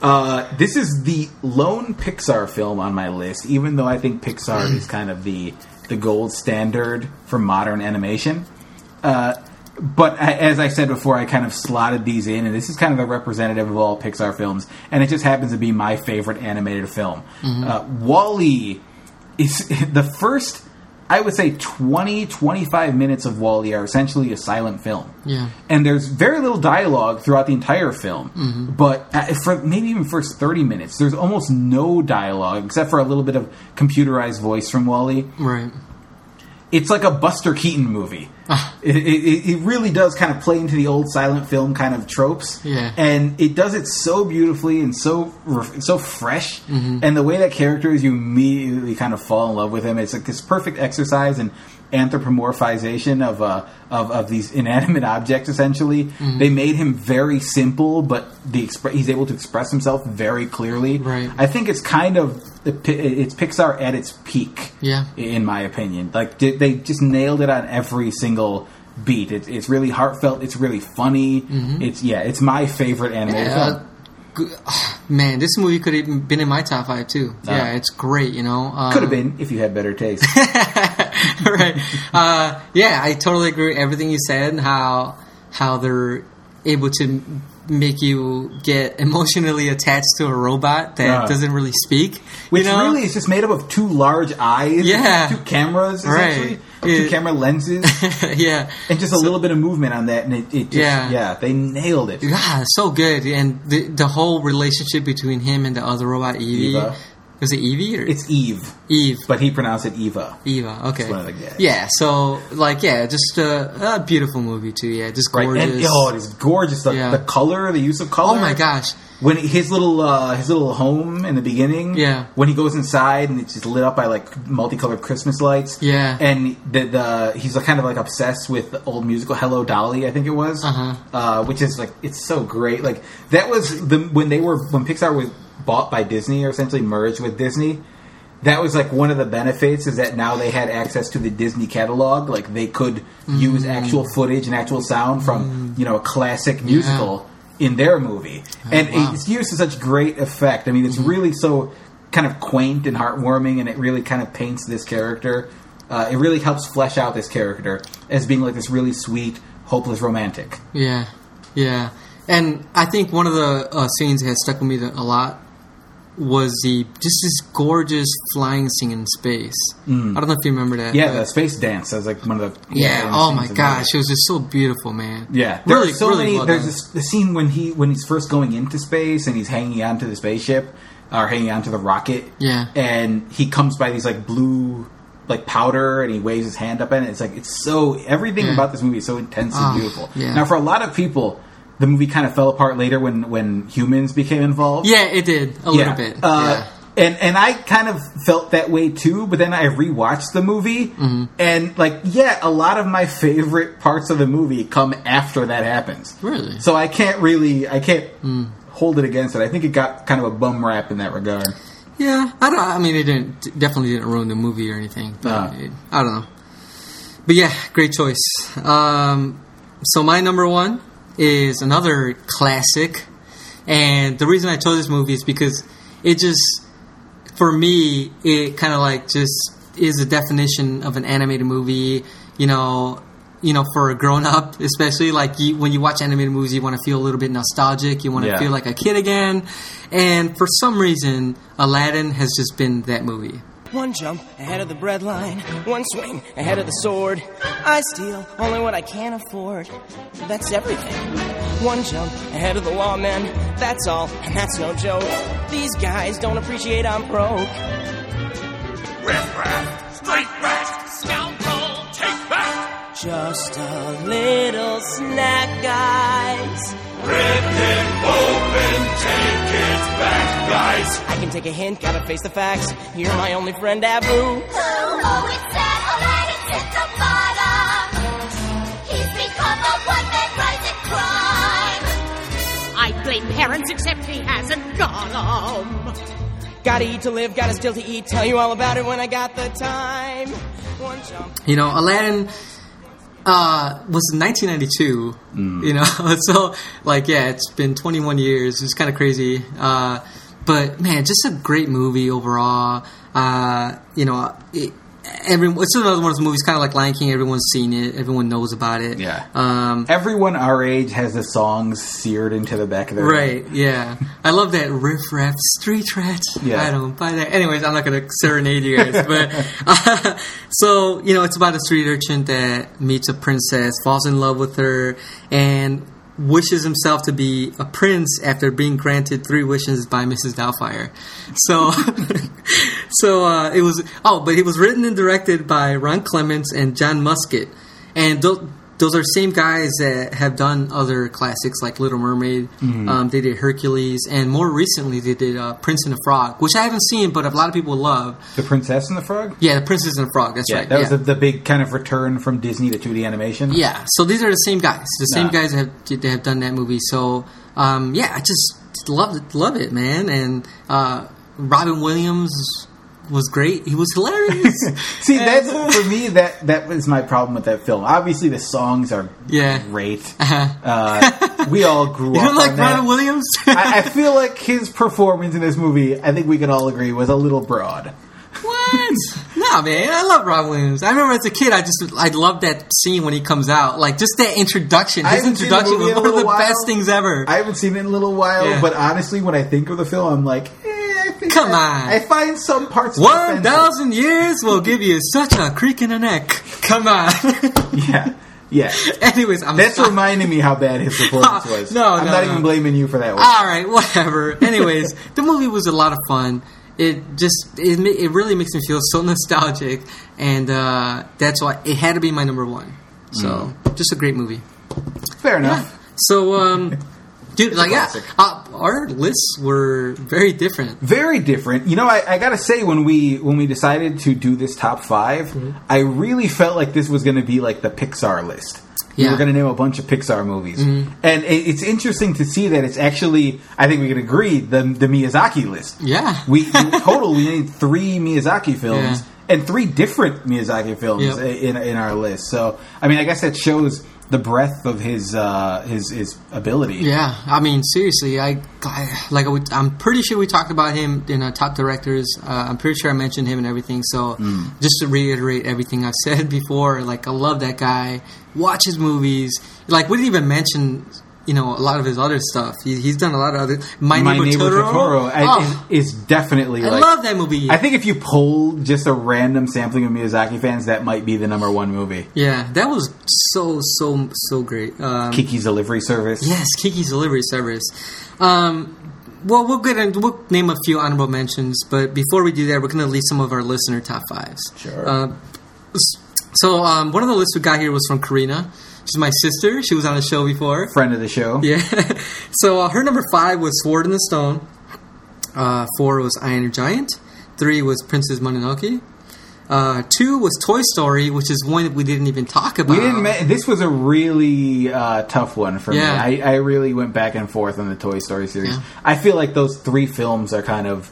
Uh, this is the lone Pixar film on my list, even though I think Pixar is kind of the the gold standard for modern animation. Uh, but I, as I said before, I kind of slotted these in, and this is kind of the representative of all Pixar films, and it just happens to be my favorite animated film. Uh, WALL-E is the first. I would say 20, 25 minutes of WALL-E are essentially a silent film. Yeah. And there's very little dialogue throughout the entire film. But uh, for maybe even first 30 minutes, there's almost no dialogue except for a little bit of computerized voice from WALL-E. right. It's like a Buster Keaton movie. Ah. It, it, it really does kind of play into the old silent film kind of tropes. Yeah. And it does it so beautifully and so so fresh. Mm-hmm. And the way that character is, you immediately kind of fall in love with him. It's like this perfect exercise in anthropomorphization of uh, of, of these inanimate objects. Essentially, Mm-hmm. they made him very simple, but the expre- he's able to express himself very clearly. Right. I think it's kind of it's Pixar at its peak Yeah. in my opinion. Like they just nailed it on every single beat. It's it's really heartfelt. It's really funny. It's yeah. It's my favorite animated Yeah, film. G- Man, this movie could have been in my top five too. Yeah, it's great. You know, um, Could have been if you had better taste. right. Uh, yeah, I totally agree with everything you said. How how they're able to make you get emotionally attached to a robot that Yeah. doesn't really speak. Which you know? really is just made up of two large eyes, Yeah. two cameras, essentially, Right. two It- camera lenses, yeah, and just a little bit of movement on that, and it, it just, Yeah. yeah, they nailed it. yeah, so good. And the the whole relationship between him and the other robot Evie. Eva. Was it Evie or It's Eve, Eve? but he pronounced it Eva. Eva. Okay. one of the guys. Yeah. So like, yeah, just a, a beautiful movie too. Yeah, just Right, gorgeous. and oh, it is gorgeous. The, Yeah. the color, the use of color. oh my gosh. when his little uh, his little home in the beginning, Yeah. When he goes inside and it's just lit up by like multicolored Christmas lights, Yeah. And the, the he's like, kind of like obsessed with the old musical Hello Dolly, I think it was, Uh-huh. uh, which is like it's so great. Like that was the when they were when Pixar was bought by Disney or essentially merged with Disney. That was like one of the benefits is that now they had access to the Disney catalog. Like they could use Mm. actual footage and actual sound from you know a classic musical in their movie, and wow. It's used to such great effect. I mean, it's really so kind of quaint and heartwarming, and it really kind of paints this character. Uh, it really helps flesh out this character as being like this really sweet, hopeless romantic. Yeah, yeah, and I think one of the uh, scenes that has stuck with me a lot was the just this gorgeous flying scene in space. I don't know if you remember that. Mm. Yeah, the space dance That was like one of the yeah. yeah, Oh my gosh, it was just so beautiful, man. Yeah, there really, so really many. well there's this, the scene when he when he's first going into space and he's hanging onto the spaceship or hanging onto the rocket. Yeah. and he comes by these like blue like powder and he waves his hand up and it. It's like it's so everything Yeah. about this movie is so intense Ah, and beautiful. yeah. Now, for a lot of people, the movie kind of fell apart later when when humans became involved. Yeah, it did a little bit. Uh, And and I kind of felt that way too, but then I rewatched the movie, Mm-hmm. and like, yeah, a lot of my favorite parts of the movie come after that happens. Really? So I can't really, I can't hold it against it. I think it got kind of a bum rap in that regard. yeah, I don't. I mean, it didn't definitely didn't ruin the movie or anything. But Ah. it, I don't know. But yeah, great choice. Um, so my number one is another classic, and the reason I chose this movie is because it just, for me, it kind of like just is a definition of an animated movie. You know, you know, for a grown up, especially like you, when you watch animated movies, you want to feel a little bit nostalgic. You want to Yeah. feel like a kid again. And for some reason, Aladdin has just been that movie. One jump ahead of the bread line, one swing ahead of the sword. I steal only what I can afford. That's everything. One jump ahead of the lawmen, that's all, and that's no joke. These guys don't appreciate I'm broke. Riffraff, straight rat, scoundrel, take back. Just a little snack, guys. I can take a hint, gotta face the facts. You're my only friend, Abu. Oh, oh it's sad Aladdin's hit. He's become a one-man rising crime. I blame parents, except he hasn't got 'em. Gotta eat to live, gotta still to eat. Tell you all about it when I got the time. One jump. You know, Aladdin uh, was 1992. You know, so like yeah, it's been 21 years. It's kind of crazy. Uh, but man, just a great movie overall. Uh, you know, it, every it's another one of those movies, kind of like Lion King. Everyone's seen it. Everyone knows about it. Yeah. Um, Everyone our age has the songs seared into the back of their Right, yeah. I love that riff raff street rat. Yeah. I don't buy that. Anyways, I'm not going to serenade you guys. But, uh, so, you know, it's about a street urchin that meets a princess, falls in love with her, and wishes himself to be a prince after being granted three wishes by Mrs. Doubtfire. So, so, uh, it was, oh, but it was written and directed by Ron Clements and John Musker. And those, those are same guys that have done other classics like Little Mermaid. Um, they did Hercules, and more recently they did uh, Prince and the Frog, which I haven't seen, but a lot of people love. The Princess and the Frog? Yeah, the Princess and the Frog. That's Yeah, right. that was the, the big kind of return from Disney to 2D animation. yeah. So these are the same guys. The same Nah. guys that have that have done that movie. So um, yeah, I just love it, love it, man. And uh, Robin Williams was great. He was hilarious. See, that's for me. That that was my problem with that film. Obviously, the songs are Yeah. great. Uh, we all grew you up like. Robin Williams? I, I feel like his performance in this movie, I think we can all agree, was a little broad. What? nah, man. I love Rob Williams. I remember as a kid, I just I loved that scene when he comes out. Like just that introduction. His haven't seen the introduction was in one of the while. best things ever. I haven't seen it in a little while, Yeah. but honestly, when I think of the film, I'm like, think Come I, on. I find some parts thousand years will give you such a creak in the neck. Come on. Yeah, yeah. Anyways, I'm That's sorry. reminding me how bad his performance was. No, I'm no, not no. even blaming you for that one. All right, whatever. Anyways, the movie was a lot of fun. It just it it really makes me feel so nostalgic, and uh, that's why it had to be my number one. So Mm. just a great movie. Fair enough. So, um, dude, like yeah, uh, our lists were very different. Very different. You know, I, I gotta say, when we when we decided to do this top 5 Mm-hmm. I really felt like this was going to be like the Pixar list. Yeah. We Yeah. were going to name a bunch of Pixar movies, Mm-hmm. and it, it's interesting to see that it's actually. I think we can agree the the Miyazaki list. Yeah. we in total we need three Miyazaki films Yeah. and three different Miyazaki films Yep. in in our list. So, I mean, I guess that shows the breadth of his uh, his his ability. Yeah, I mean, seriously, I, I like I I'm pretty sure we talked about him in our top directors. Uh, I'm pretty sure I mentioned him and everything. So just to reiterate everything I've said before, like I love that guy. Watch his movies. Like we didn't even mention, you know, a lot of his other stuff. He, he's done a lot of other. My, My neighbor, neighbor Totoro. Totoro, Oh, is, is definitely. I like, love that movie. I think if you poll just a random sampling of Miyazaki fans, that might be the number one movie. yeah, that was so so so great. Um, Kiki's Delivery Service. Yes, Kiki's Delivery Service. Um, well, we'll get into, we'll name a few honorable mentions, but before we do that, we're going to list some of our listener top fives. Sure. Uh, so um, one of the lists we got here was from Karina. She's my sister. She was on the show before. Friend of the show. Yeah. so uh, her number five was Sword in the Stone. Uh, four was Iron Giant. Three was Princess Mononoke. Uh, two was Toy Story, which is one that we didn't even talk about. We didn't. This was a really uh, tough one for Yeah. me. I, I really went back and forth on the Toy Story series. Yeah. I feel like those three films are kind of.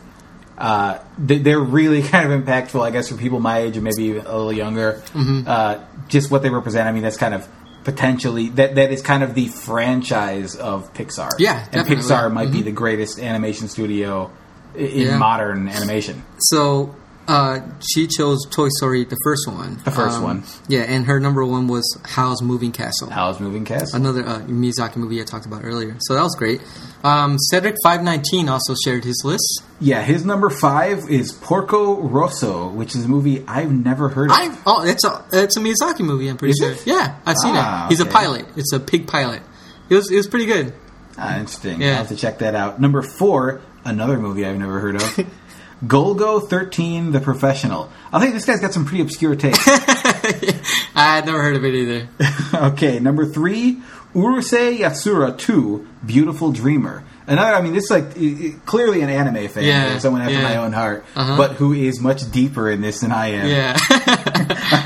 Uh, they- they're really kind of impactful, I guess, for people my age and maybe a little younger. Mm-hmm. Uh, just what they represent. I mean, that's kind of potentially that that is kind of the franchise of Pixar. Yeah, definitely. and. Pixar might be mm-hmm. the greatest animation studio in Yeah. modern animation. So Uh, she chose Toy Story, the first one. The first Um, one. Yeah, and her number one was Howl's Moving Castle. Howl's Moving Castle? Another uh, Miyazaki movie I talked about earlier. So that was great. Um, Cedric five nineteen also shared his list. Yeah, his number five is Porco Rosso, which is a movie I've never heard of. I oh, it's a it's a Miyazaki movie. I'm pretty Is sure. it? Yeah, I've seen Ah, it. He's okay. a pilot. It's a pig pilot. It was it was pretty good. Ah, interesting. Yeah. I'll have to check that out. Number four, another movie I've never heard of. Golgo 13, The Professional. I think this guy's got some pretty obscure takes. I had never heard of it either. okay, number three, Urusei Yatsura 2, Beautiful Dreamer. Another, I mean, this is like clearly an anime fan, Yeah, someone after yeah. my own heart, Uh-huh. but who is much deeper in this than I am. Yeah.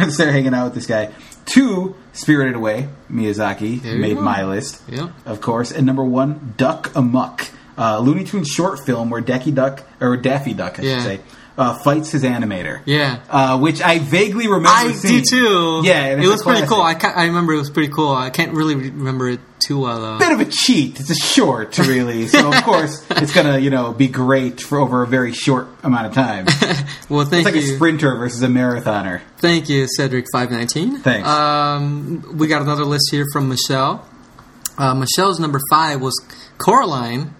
I'm gonna hanging out with this guy. Two, Spirited Away, Miyazaki There made my list, Yep. of course. And number one, Duck Amuck, uh, Looney Tunes short film where Decky Duck or Daffy Duck, I Yeah. should say, uh, fights his animator. Yeah. uh, which I vaguely remember. I seeing. do too. Yeah, and it was pretty cool. I, I remember it was pretty cool. I can't really remember it too well though. Bit of a cheat. It's a short, really. So of course it's gonna, you know, be great for over a very short amount of time. Well, thank it's like a sprinter versus a marathoner. Thank you, Cedric five nineteen. Thanks. Um, we got another list here from Michelle. Uh, Michelle's number five was Coraline.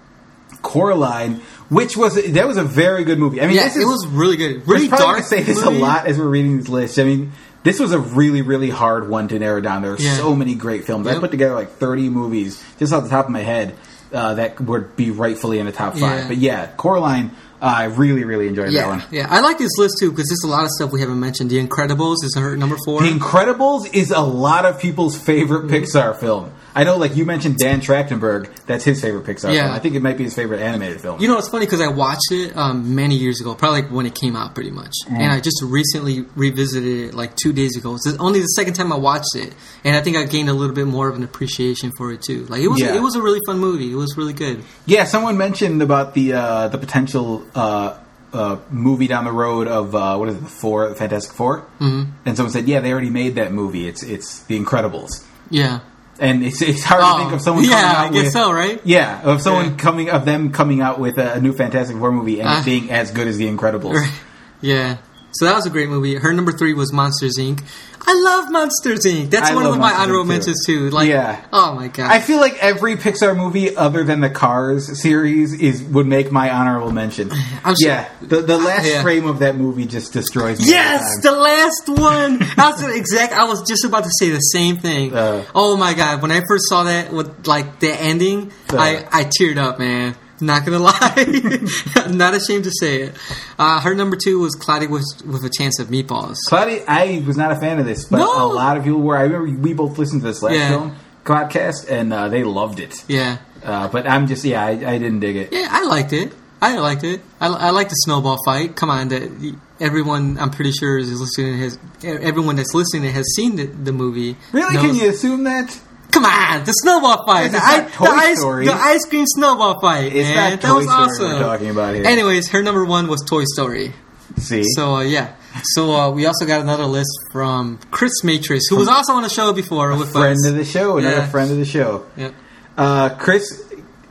Coraline, which was that was a very good movie. I mean, Yeah, this is, it was really good. We're Really dark. gonna say this movie. a lot as we're reading these lists. I mean, this was a really, really hard one to narrow down. There are Yeah. so many great films. I put together like thirty movies just off the top of my head uh, that would be rightfully in the top five. Yeah. But yeah, Coraline, uh, I really, really enjoyed that one. yeah. I like this list too because there's a lot of stuff we haven't mentioned. The Incredibles is her number four. The Incredibles is a lot of people's favorite Pixar film. I know, like you mentioned, Dan Trachtenberg. That's his favorite Pixar Yeah. film. I think it might be his favorite animated film. You know, it's funny because I watched it um, many years ago, probably like when it came out, pretty much. Mm. And I just recently revisited it like two days ago. It's only the second time I watched it, and I think I gained a little bit more of an appreciation for it too. Like it was, Yeah. it was a really fun movie. It was really good. Yeah, someone mentioned about the uh, the potential uh, uh, movie down the road of uh, what is it, the Four, the Fantastic 4 mm-hmm. and someone said, yeah, they already made that movie. It's it's The Incredibles, Yeah. And it's it's hard Oh, to think of someone. yeah, coming out I guess with, so, right? Yeah, of someone Yeah. coming of them coming out with a, a new Fantastic Four movie and Uh. being as good as The Incredibles. Yeah. So that was a great movie. Her number three was Monsters Inc. I love Monsters Inc. That's I one of my Monsters, honorable mentions too. Like, Yeah. oh my god. I feel like every Pixar movie other than the Cars series is would make my honorable mention. I'm sure- yeah, the the last Yeah. frame of that movie just destroys me. Yes, the last one. I was exact. I was just about to say the same thing. Uh. oh my god! When I first saw that with like the ending, Uh. I I teared up, man. Not gonna lie, not ashamed to say it. Uh, her number two was Cloudy with with a Chance of Meatballs. Cloudy, I was not a fan of this, but No. a lot of people were. I remember we both listened to this last Yeah. film podcast, and uh, they loved it. Yeah, Uh, but I'm just, yeah, I, I didn't dig it. yeah, I liked it. I liked it. I, I liked the snowball fight. Come on, that everyone I'm pretty sure is listening has everyone that's listening has seen the, the movie. Really? knows- Can you assume that? Come on, the snowball fight. The, not i- Toy the ice, the ice cream snowball fight. It's man. that Toy was Story awesome. we're talking about here. Anyways, her number one was Toy Story. See, So uh, yeah. So uh, we also got another list from Chris Matrix, who was also on the show before with friend us. of the show, another Yeah. friend of the show. Yeah. Uh, Chris,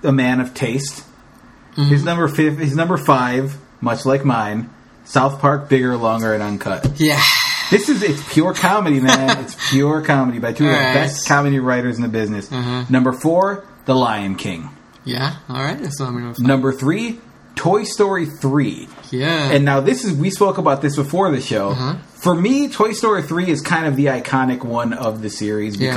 a man of taste. Mm-hmm. His number five, his number five, much like mine. South Park, bigger, longer, and uncut. Yeah. This is it's pure comedy, man. it's pure comedy by two of the best comedy writers in the business. Mhm. Number four, The Lion King. Yeah. All right. That's not number five. Number three, Toy Story three. Yeah. And now this is we spoke about this before the show. Uh-huh. For me, Toy Story three is kind of the iconic one of the series Yeah.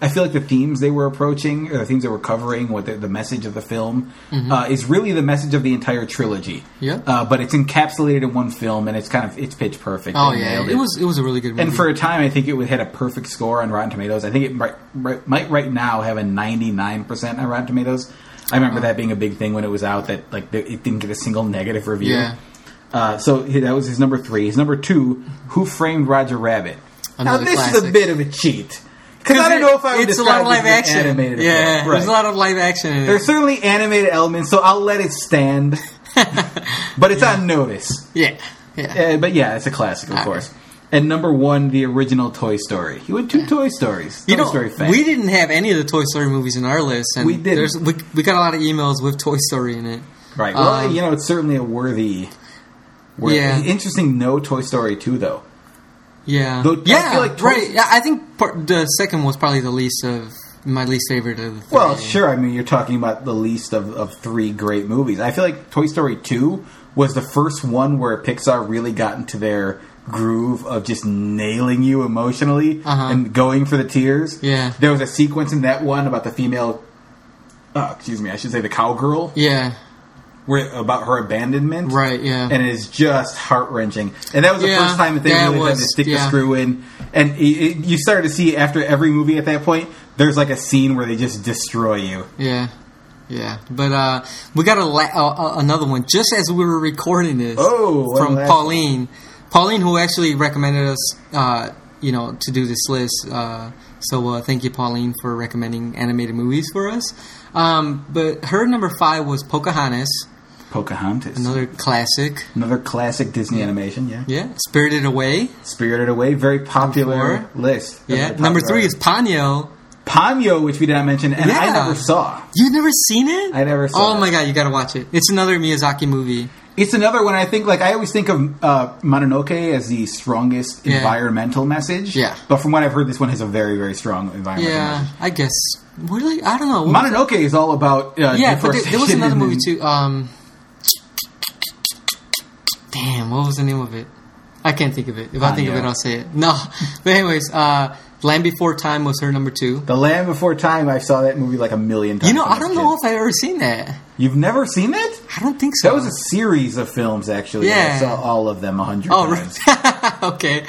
I feel like the themes they were approaching, or the themes they were covering, what the, the message of the film uh, is really the message of the entire trilogy. Mm-hmm. Yeah. Uh, but it's encapsulated in one film, and it's kind of it's pitch perfect. oh yeah. nailed It was it was a really good movie. and for a time, I think it would had a perfect score on Rotten Tomatoes. I think it might, right, might right now have a 99% on Rotten Tomatoes. I remember that being a big thing when it was out that like it didn't get a single negative review. Yeah. Uh, so that was his number three. His number two, Who Framed Roger Rabbit? Another now this is a bit of a cheat because I don't know if I would it's a lot of live action. animated. yeah, film. there's a lot of live action. In it. There's certainly animated elements, so I'll let it stand. but it's on notice. yeah, yeah. Uh, but yeah, it's a classic, of All course. And number one, the original Toy Story. You had two Toy Stories. Toy You know, Story fan. we didn't have any of the Toy Story movies in our list, and We didn't. We, we got a lot of emails with Toy Story in it. right. Well, um, you know, it's certainly a worthy Where, Yeah. Interesting. No Toy Story two though. Yeah, Though I yeah, feel like right. Yeah, I think part, the second was probably the least of my least favorite of the three. Well, sure. I mean, you're talking about the least of, of three great movies. I feel like Toy Story 2 was the first one where Pixar really got into their groove of just nailing you emotionally Uh-huh. and going for the tears. Yeah. There was a sequence in that one about the female, uh, excuse me, I should say the cowgirl, Yeah, about her abandonment. right. Yeah, And it is just heart wrenching. And that was the Yeah, first time that they really had to stick the screw in. And it, it, you started to see after every movie at that point, there's like a scene where they just destroy you. yeah, yeah. But uh, we got a la- uh, uh, another one just as we were recording this. Oh, from Pauline. Pauline, who actually recommended us, uh, you know, to do this list. Uh, so uh, thank you, Pauline, for recommending animated movies for us. Um, but her number five was Pocahontas, Pocahontas. another classic. Another classic Disney animation, yeah. Yeah, Spirited Away. Spirited Away, very popular list. Yeah, Very number three is Ponyo. Ponyo, which we did not mention, and I never saw. You've never seen it? I never saw Oh it. my god, you gotta watch it. It's another Miyazaki movie. It's another one. I think, like I always think of uh, Mononoke as the strongest Yeah. environmental message. Yeah. but from what I've heard, this one has a very, very strong environmental Yeah, message. I guess. Really, I don't know. What Mononoke is all about uh, Yeah, but there, there was another movie too. Um, damn, what was the name of it? I can't think of it. If I think of it, I'll say it. No, but anyways, uh, Land Before Time was her number two. The Land Before Time. I saw that movie like a million times. You know, I don't know if I've ever seen that. You've never seen it. I don't think so. That was a series of films, actually. Yeah. I saw all of them a hundred oh, times. right. okay.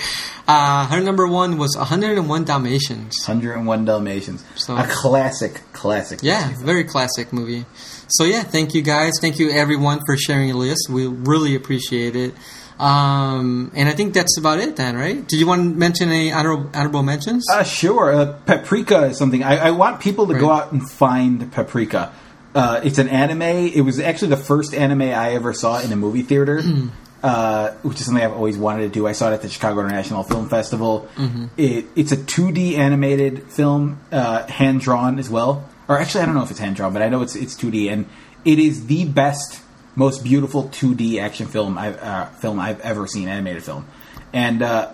Uh, her number one was 101 Dalmatians. 101 Dalmatians. So- a classic, classic. Yeah, very classic movie. So yeah, thank you guys. Thank you everyone for sharing your list. We really appreciate it. Um, and I think that's about it then, right? Did you want to mention any honorable, honorable mentions? Uh, sure. Uh, Paprika is something I, I want people to go out and find Paprika. Uh, it's an anime. It was actually the first anime I ever saw in a movie theater, uh, which is something I've always wanted to do. I saw it at the Chicago International Film Festival. It, it's a 2D animated film, uh, hand drawn as well. Or actually, I don't know if it's hand drawn, but I know it's it's 2D, and it is the best, most beautiful 2D action film I've uh, film I've ever seen, animated film, and. Uh,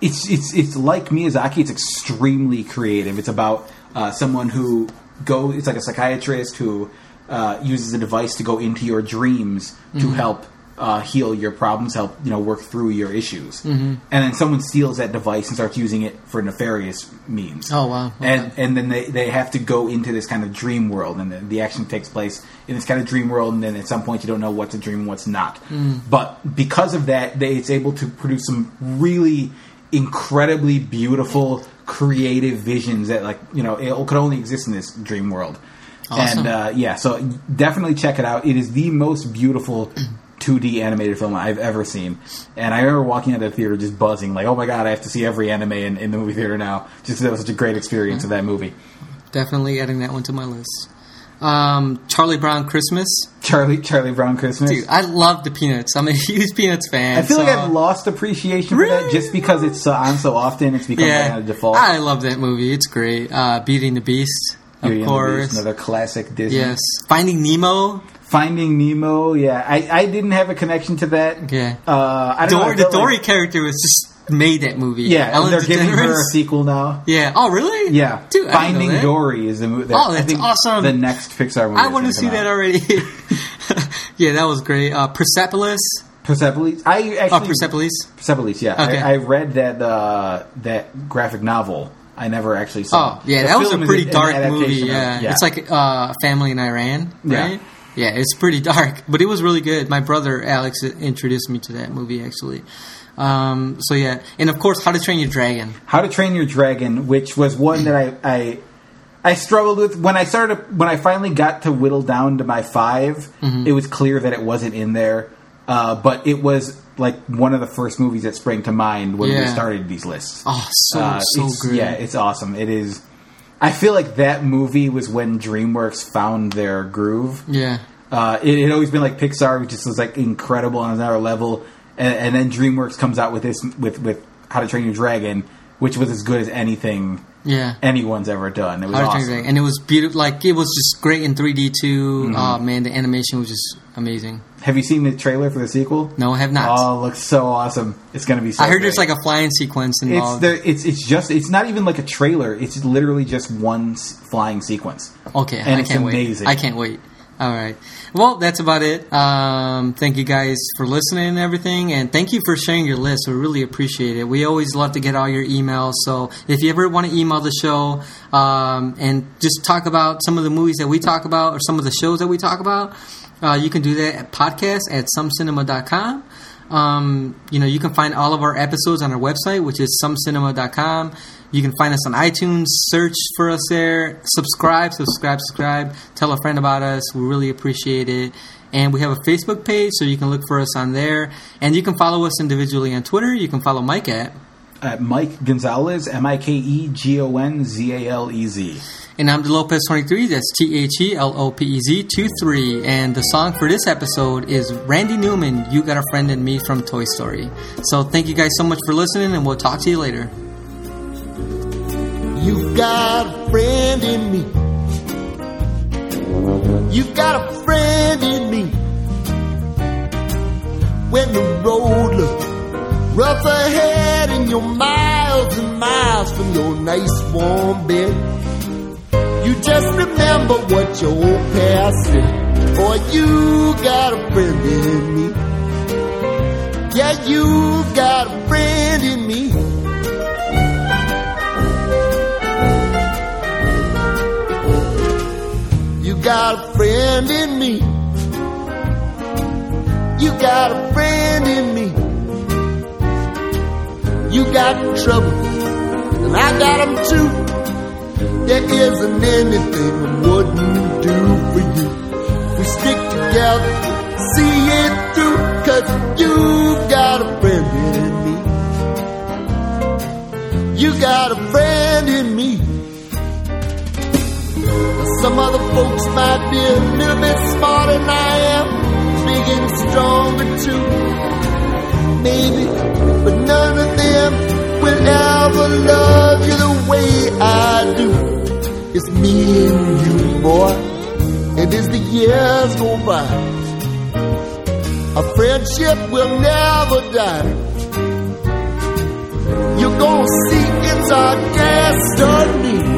it's it's it's like Miyazaki. It's extremely creative. It's about uh, someone who go. It's like a psychiatrist who uh, uses a device to go into your dreams Mm-hmm. to help uh, heal your problems, help you know work through your issues. Mm-hmm. And then someone steals that device and starts using it for nefarious means. Oh, wow. And and then they, they have to go into this kind of dream world, and the, the action takes place in this kind of dream world. And then at some point, you don't know what's a dream and what's not. Mm. But because of that, they, it's able to produce some really incredibly beautiful, creative visions that, like you know, it could only exist in this dream world. Awesome. And uh, yeah, so definitely check it out. It is the most beautiful 2D animated film I've ever seen. And I remember walking out of the theater just buzzing, like, oh my god, I have to see every anime in, in the movie theater now. Just that was such a great experience of that movie. Definitely adding that one to my list. Um, Charlie Brown Christmas. Charlie Charlie Brown Christmas. Dude, I love the Peanuts. I'm a huge Peanuts fan. I feel like I've lost appreciation for that Really? just because it's so, on so often. It's become yeah, kind of default. I love that movie. It's great. Uh, Beating the Beast, of Beauty the course. Beast, another classic Disney. yes, Finding Nemo. Finding Nemo. Yeah, I, I didn't have a connection to that. Yeah, Uh, I don't know, I the Dory like- character was just made that movie. yeah, Ellen they're giving her a sequel now. Yeah. Oh, really? Yeah, Dude, I didn't know Finding that. Dory is the movie. Oh, that's awesome. The next Pixar movie. I want to see that already. yeah, that was great. Uh, Persepolis. Persepolis. I actually. Oh, Persepolis. Persepolis. Yeah, Okay. I, I read that uh, that graphic novel. I never actually saw. Oh, yeah, The that was a pretty dark movie. of- Yeah. it's like uh, Family in Iran, right? Yeah. It's pretty dark, but it was really good. My brother Alex introduced me to that movie actually. Um, so yeah, and of course, How to Train Your Dragon. How to Train Your Dragon, which was one that I, I I struggled with when I started when I finally got to whittle down to my 5 Mm-hmm. It was clear that it wasn't in there, uh, but it was like one of the first movies that sprang to mind when we started these lists. Oh, so Uh, so good. Yeah, it's awesome. It is. I feel like that movie was when DreamWorks found their groove. yeah. Uh, it had always been like Pixar, which just was like incredible on another level, and, and then DreamWorks comes out with this with with How to Train Your Dragon, which was as good as anything Yeah. anyone's ever done. It was awesome. And it was beautiful. Like it was just great in 3D too. Mm-hmm. Oh man, the animation was just amazing. Have you seen the trailer for the sequel? No, I have not. Oh, it looks so awesome! It's going to be. so I heard there's like a flying sequence It's the it's it's just it's not even like a trailer. It's literally just one flying sequence. okay, and I it's can't amazing. wait. I can't wait. All right. Well, that's about it. Um, thank you guys for listening and everything, and thank you for sharing your list. We really appreciate it. We always love to get all your emails. So if you ever want to email the show um, and just talk about some of the movies that we talk about or some of the shows that we talk about, uh, you can do that at podcast at somecinema.com. Um, you know, you can find all of our episodes on our website, which is somecinema.com. You can find us on iTunes. Search for us there. Subscribe, subscribe, subscribe. Tell a friend about us. We really appreciate it. And we have a Facebook page, so you can look for us on there. And you can follow us individually on Twitter. You can follow Mike at. Uh, Mike Gonzalez, M I K E G O N Z A L E Z. And I'm the Lopez 23. That's T H E L O P E Z 2 3. And the song for this episode is Randy Newman, You Got a Friend in Me from Toy Story. So thank you guys so much for listening, and we'll talk to you later. You've got a friend in me. You've got a friend in me. When the road looks rough ahead and you're miles and miles from your nice warm bed, you just remember what your old past said. Boy, you got a friend in me. Yeah, you got a friend in me. Got a friend in me. You got a friend in me. You got trouble, and I got them too. There isn't anything I wouldn't do for you. We stick together, see it through, cause you got a friend in me. You got a friend in me. Some other folks might be a little bit smarter than I am, big and stronger too. Maybe, but none of them will ever love you the way I do. It's me and you, boy, and as the years go by, our friendship will never die. You're gonna see it's our destiny.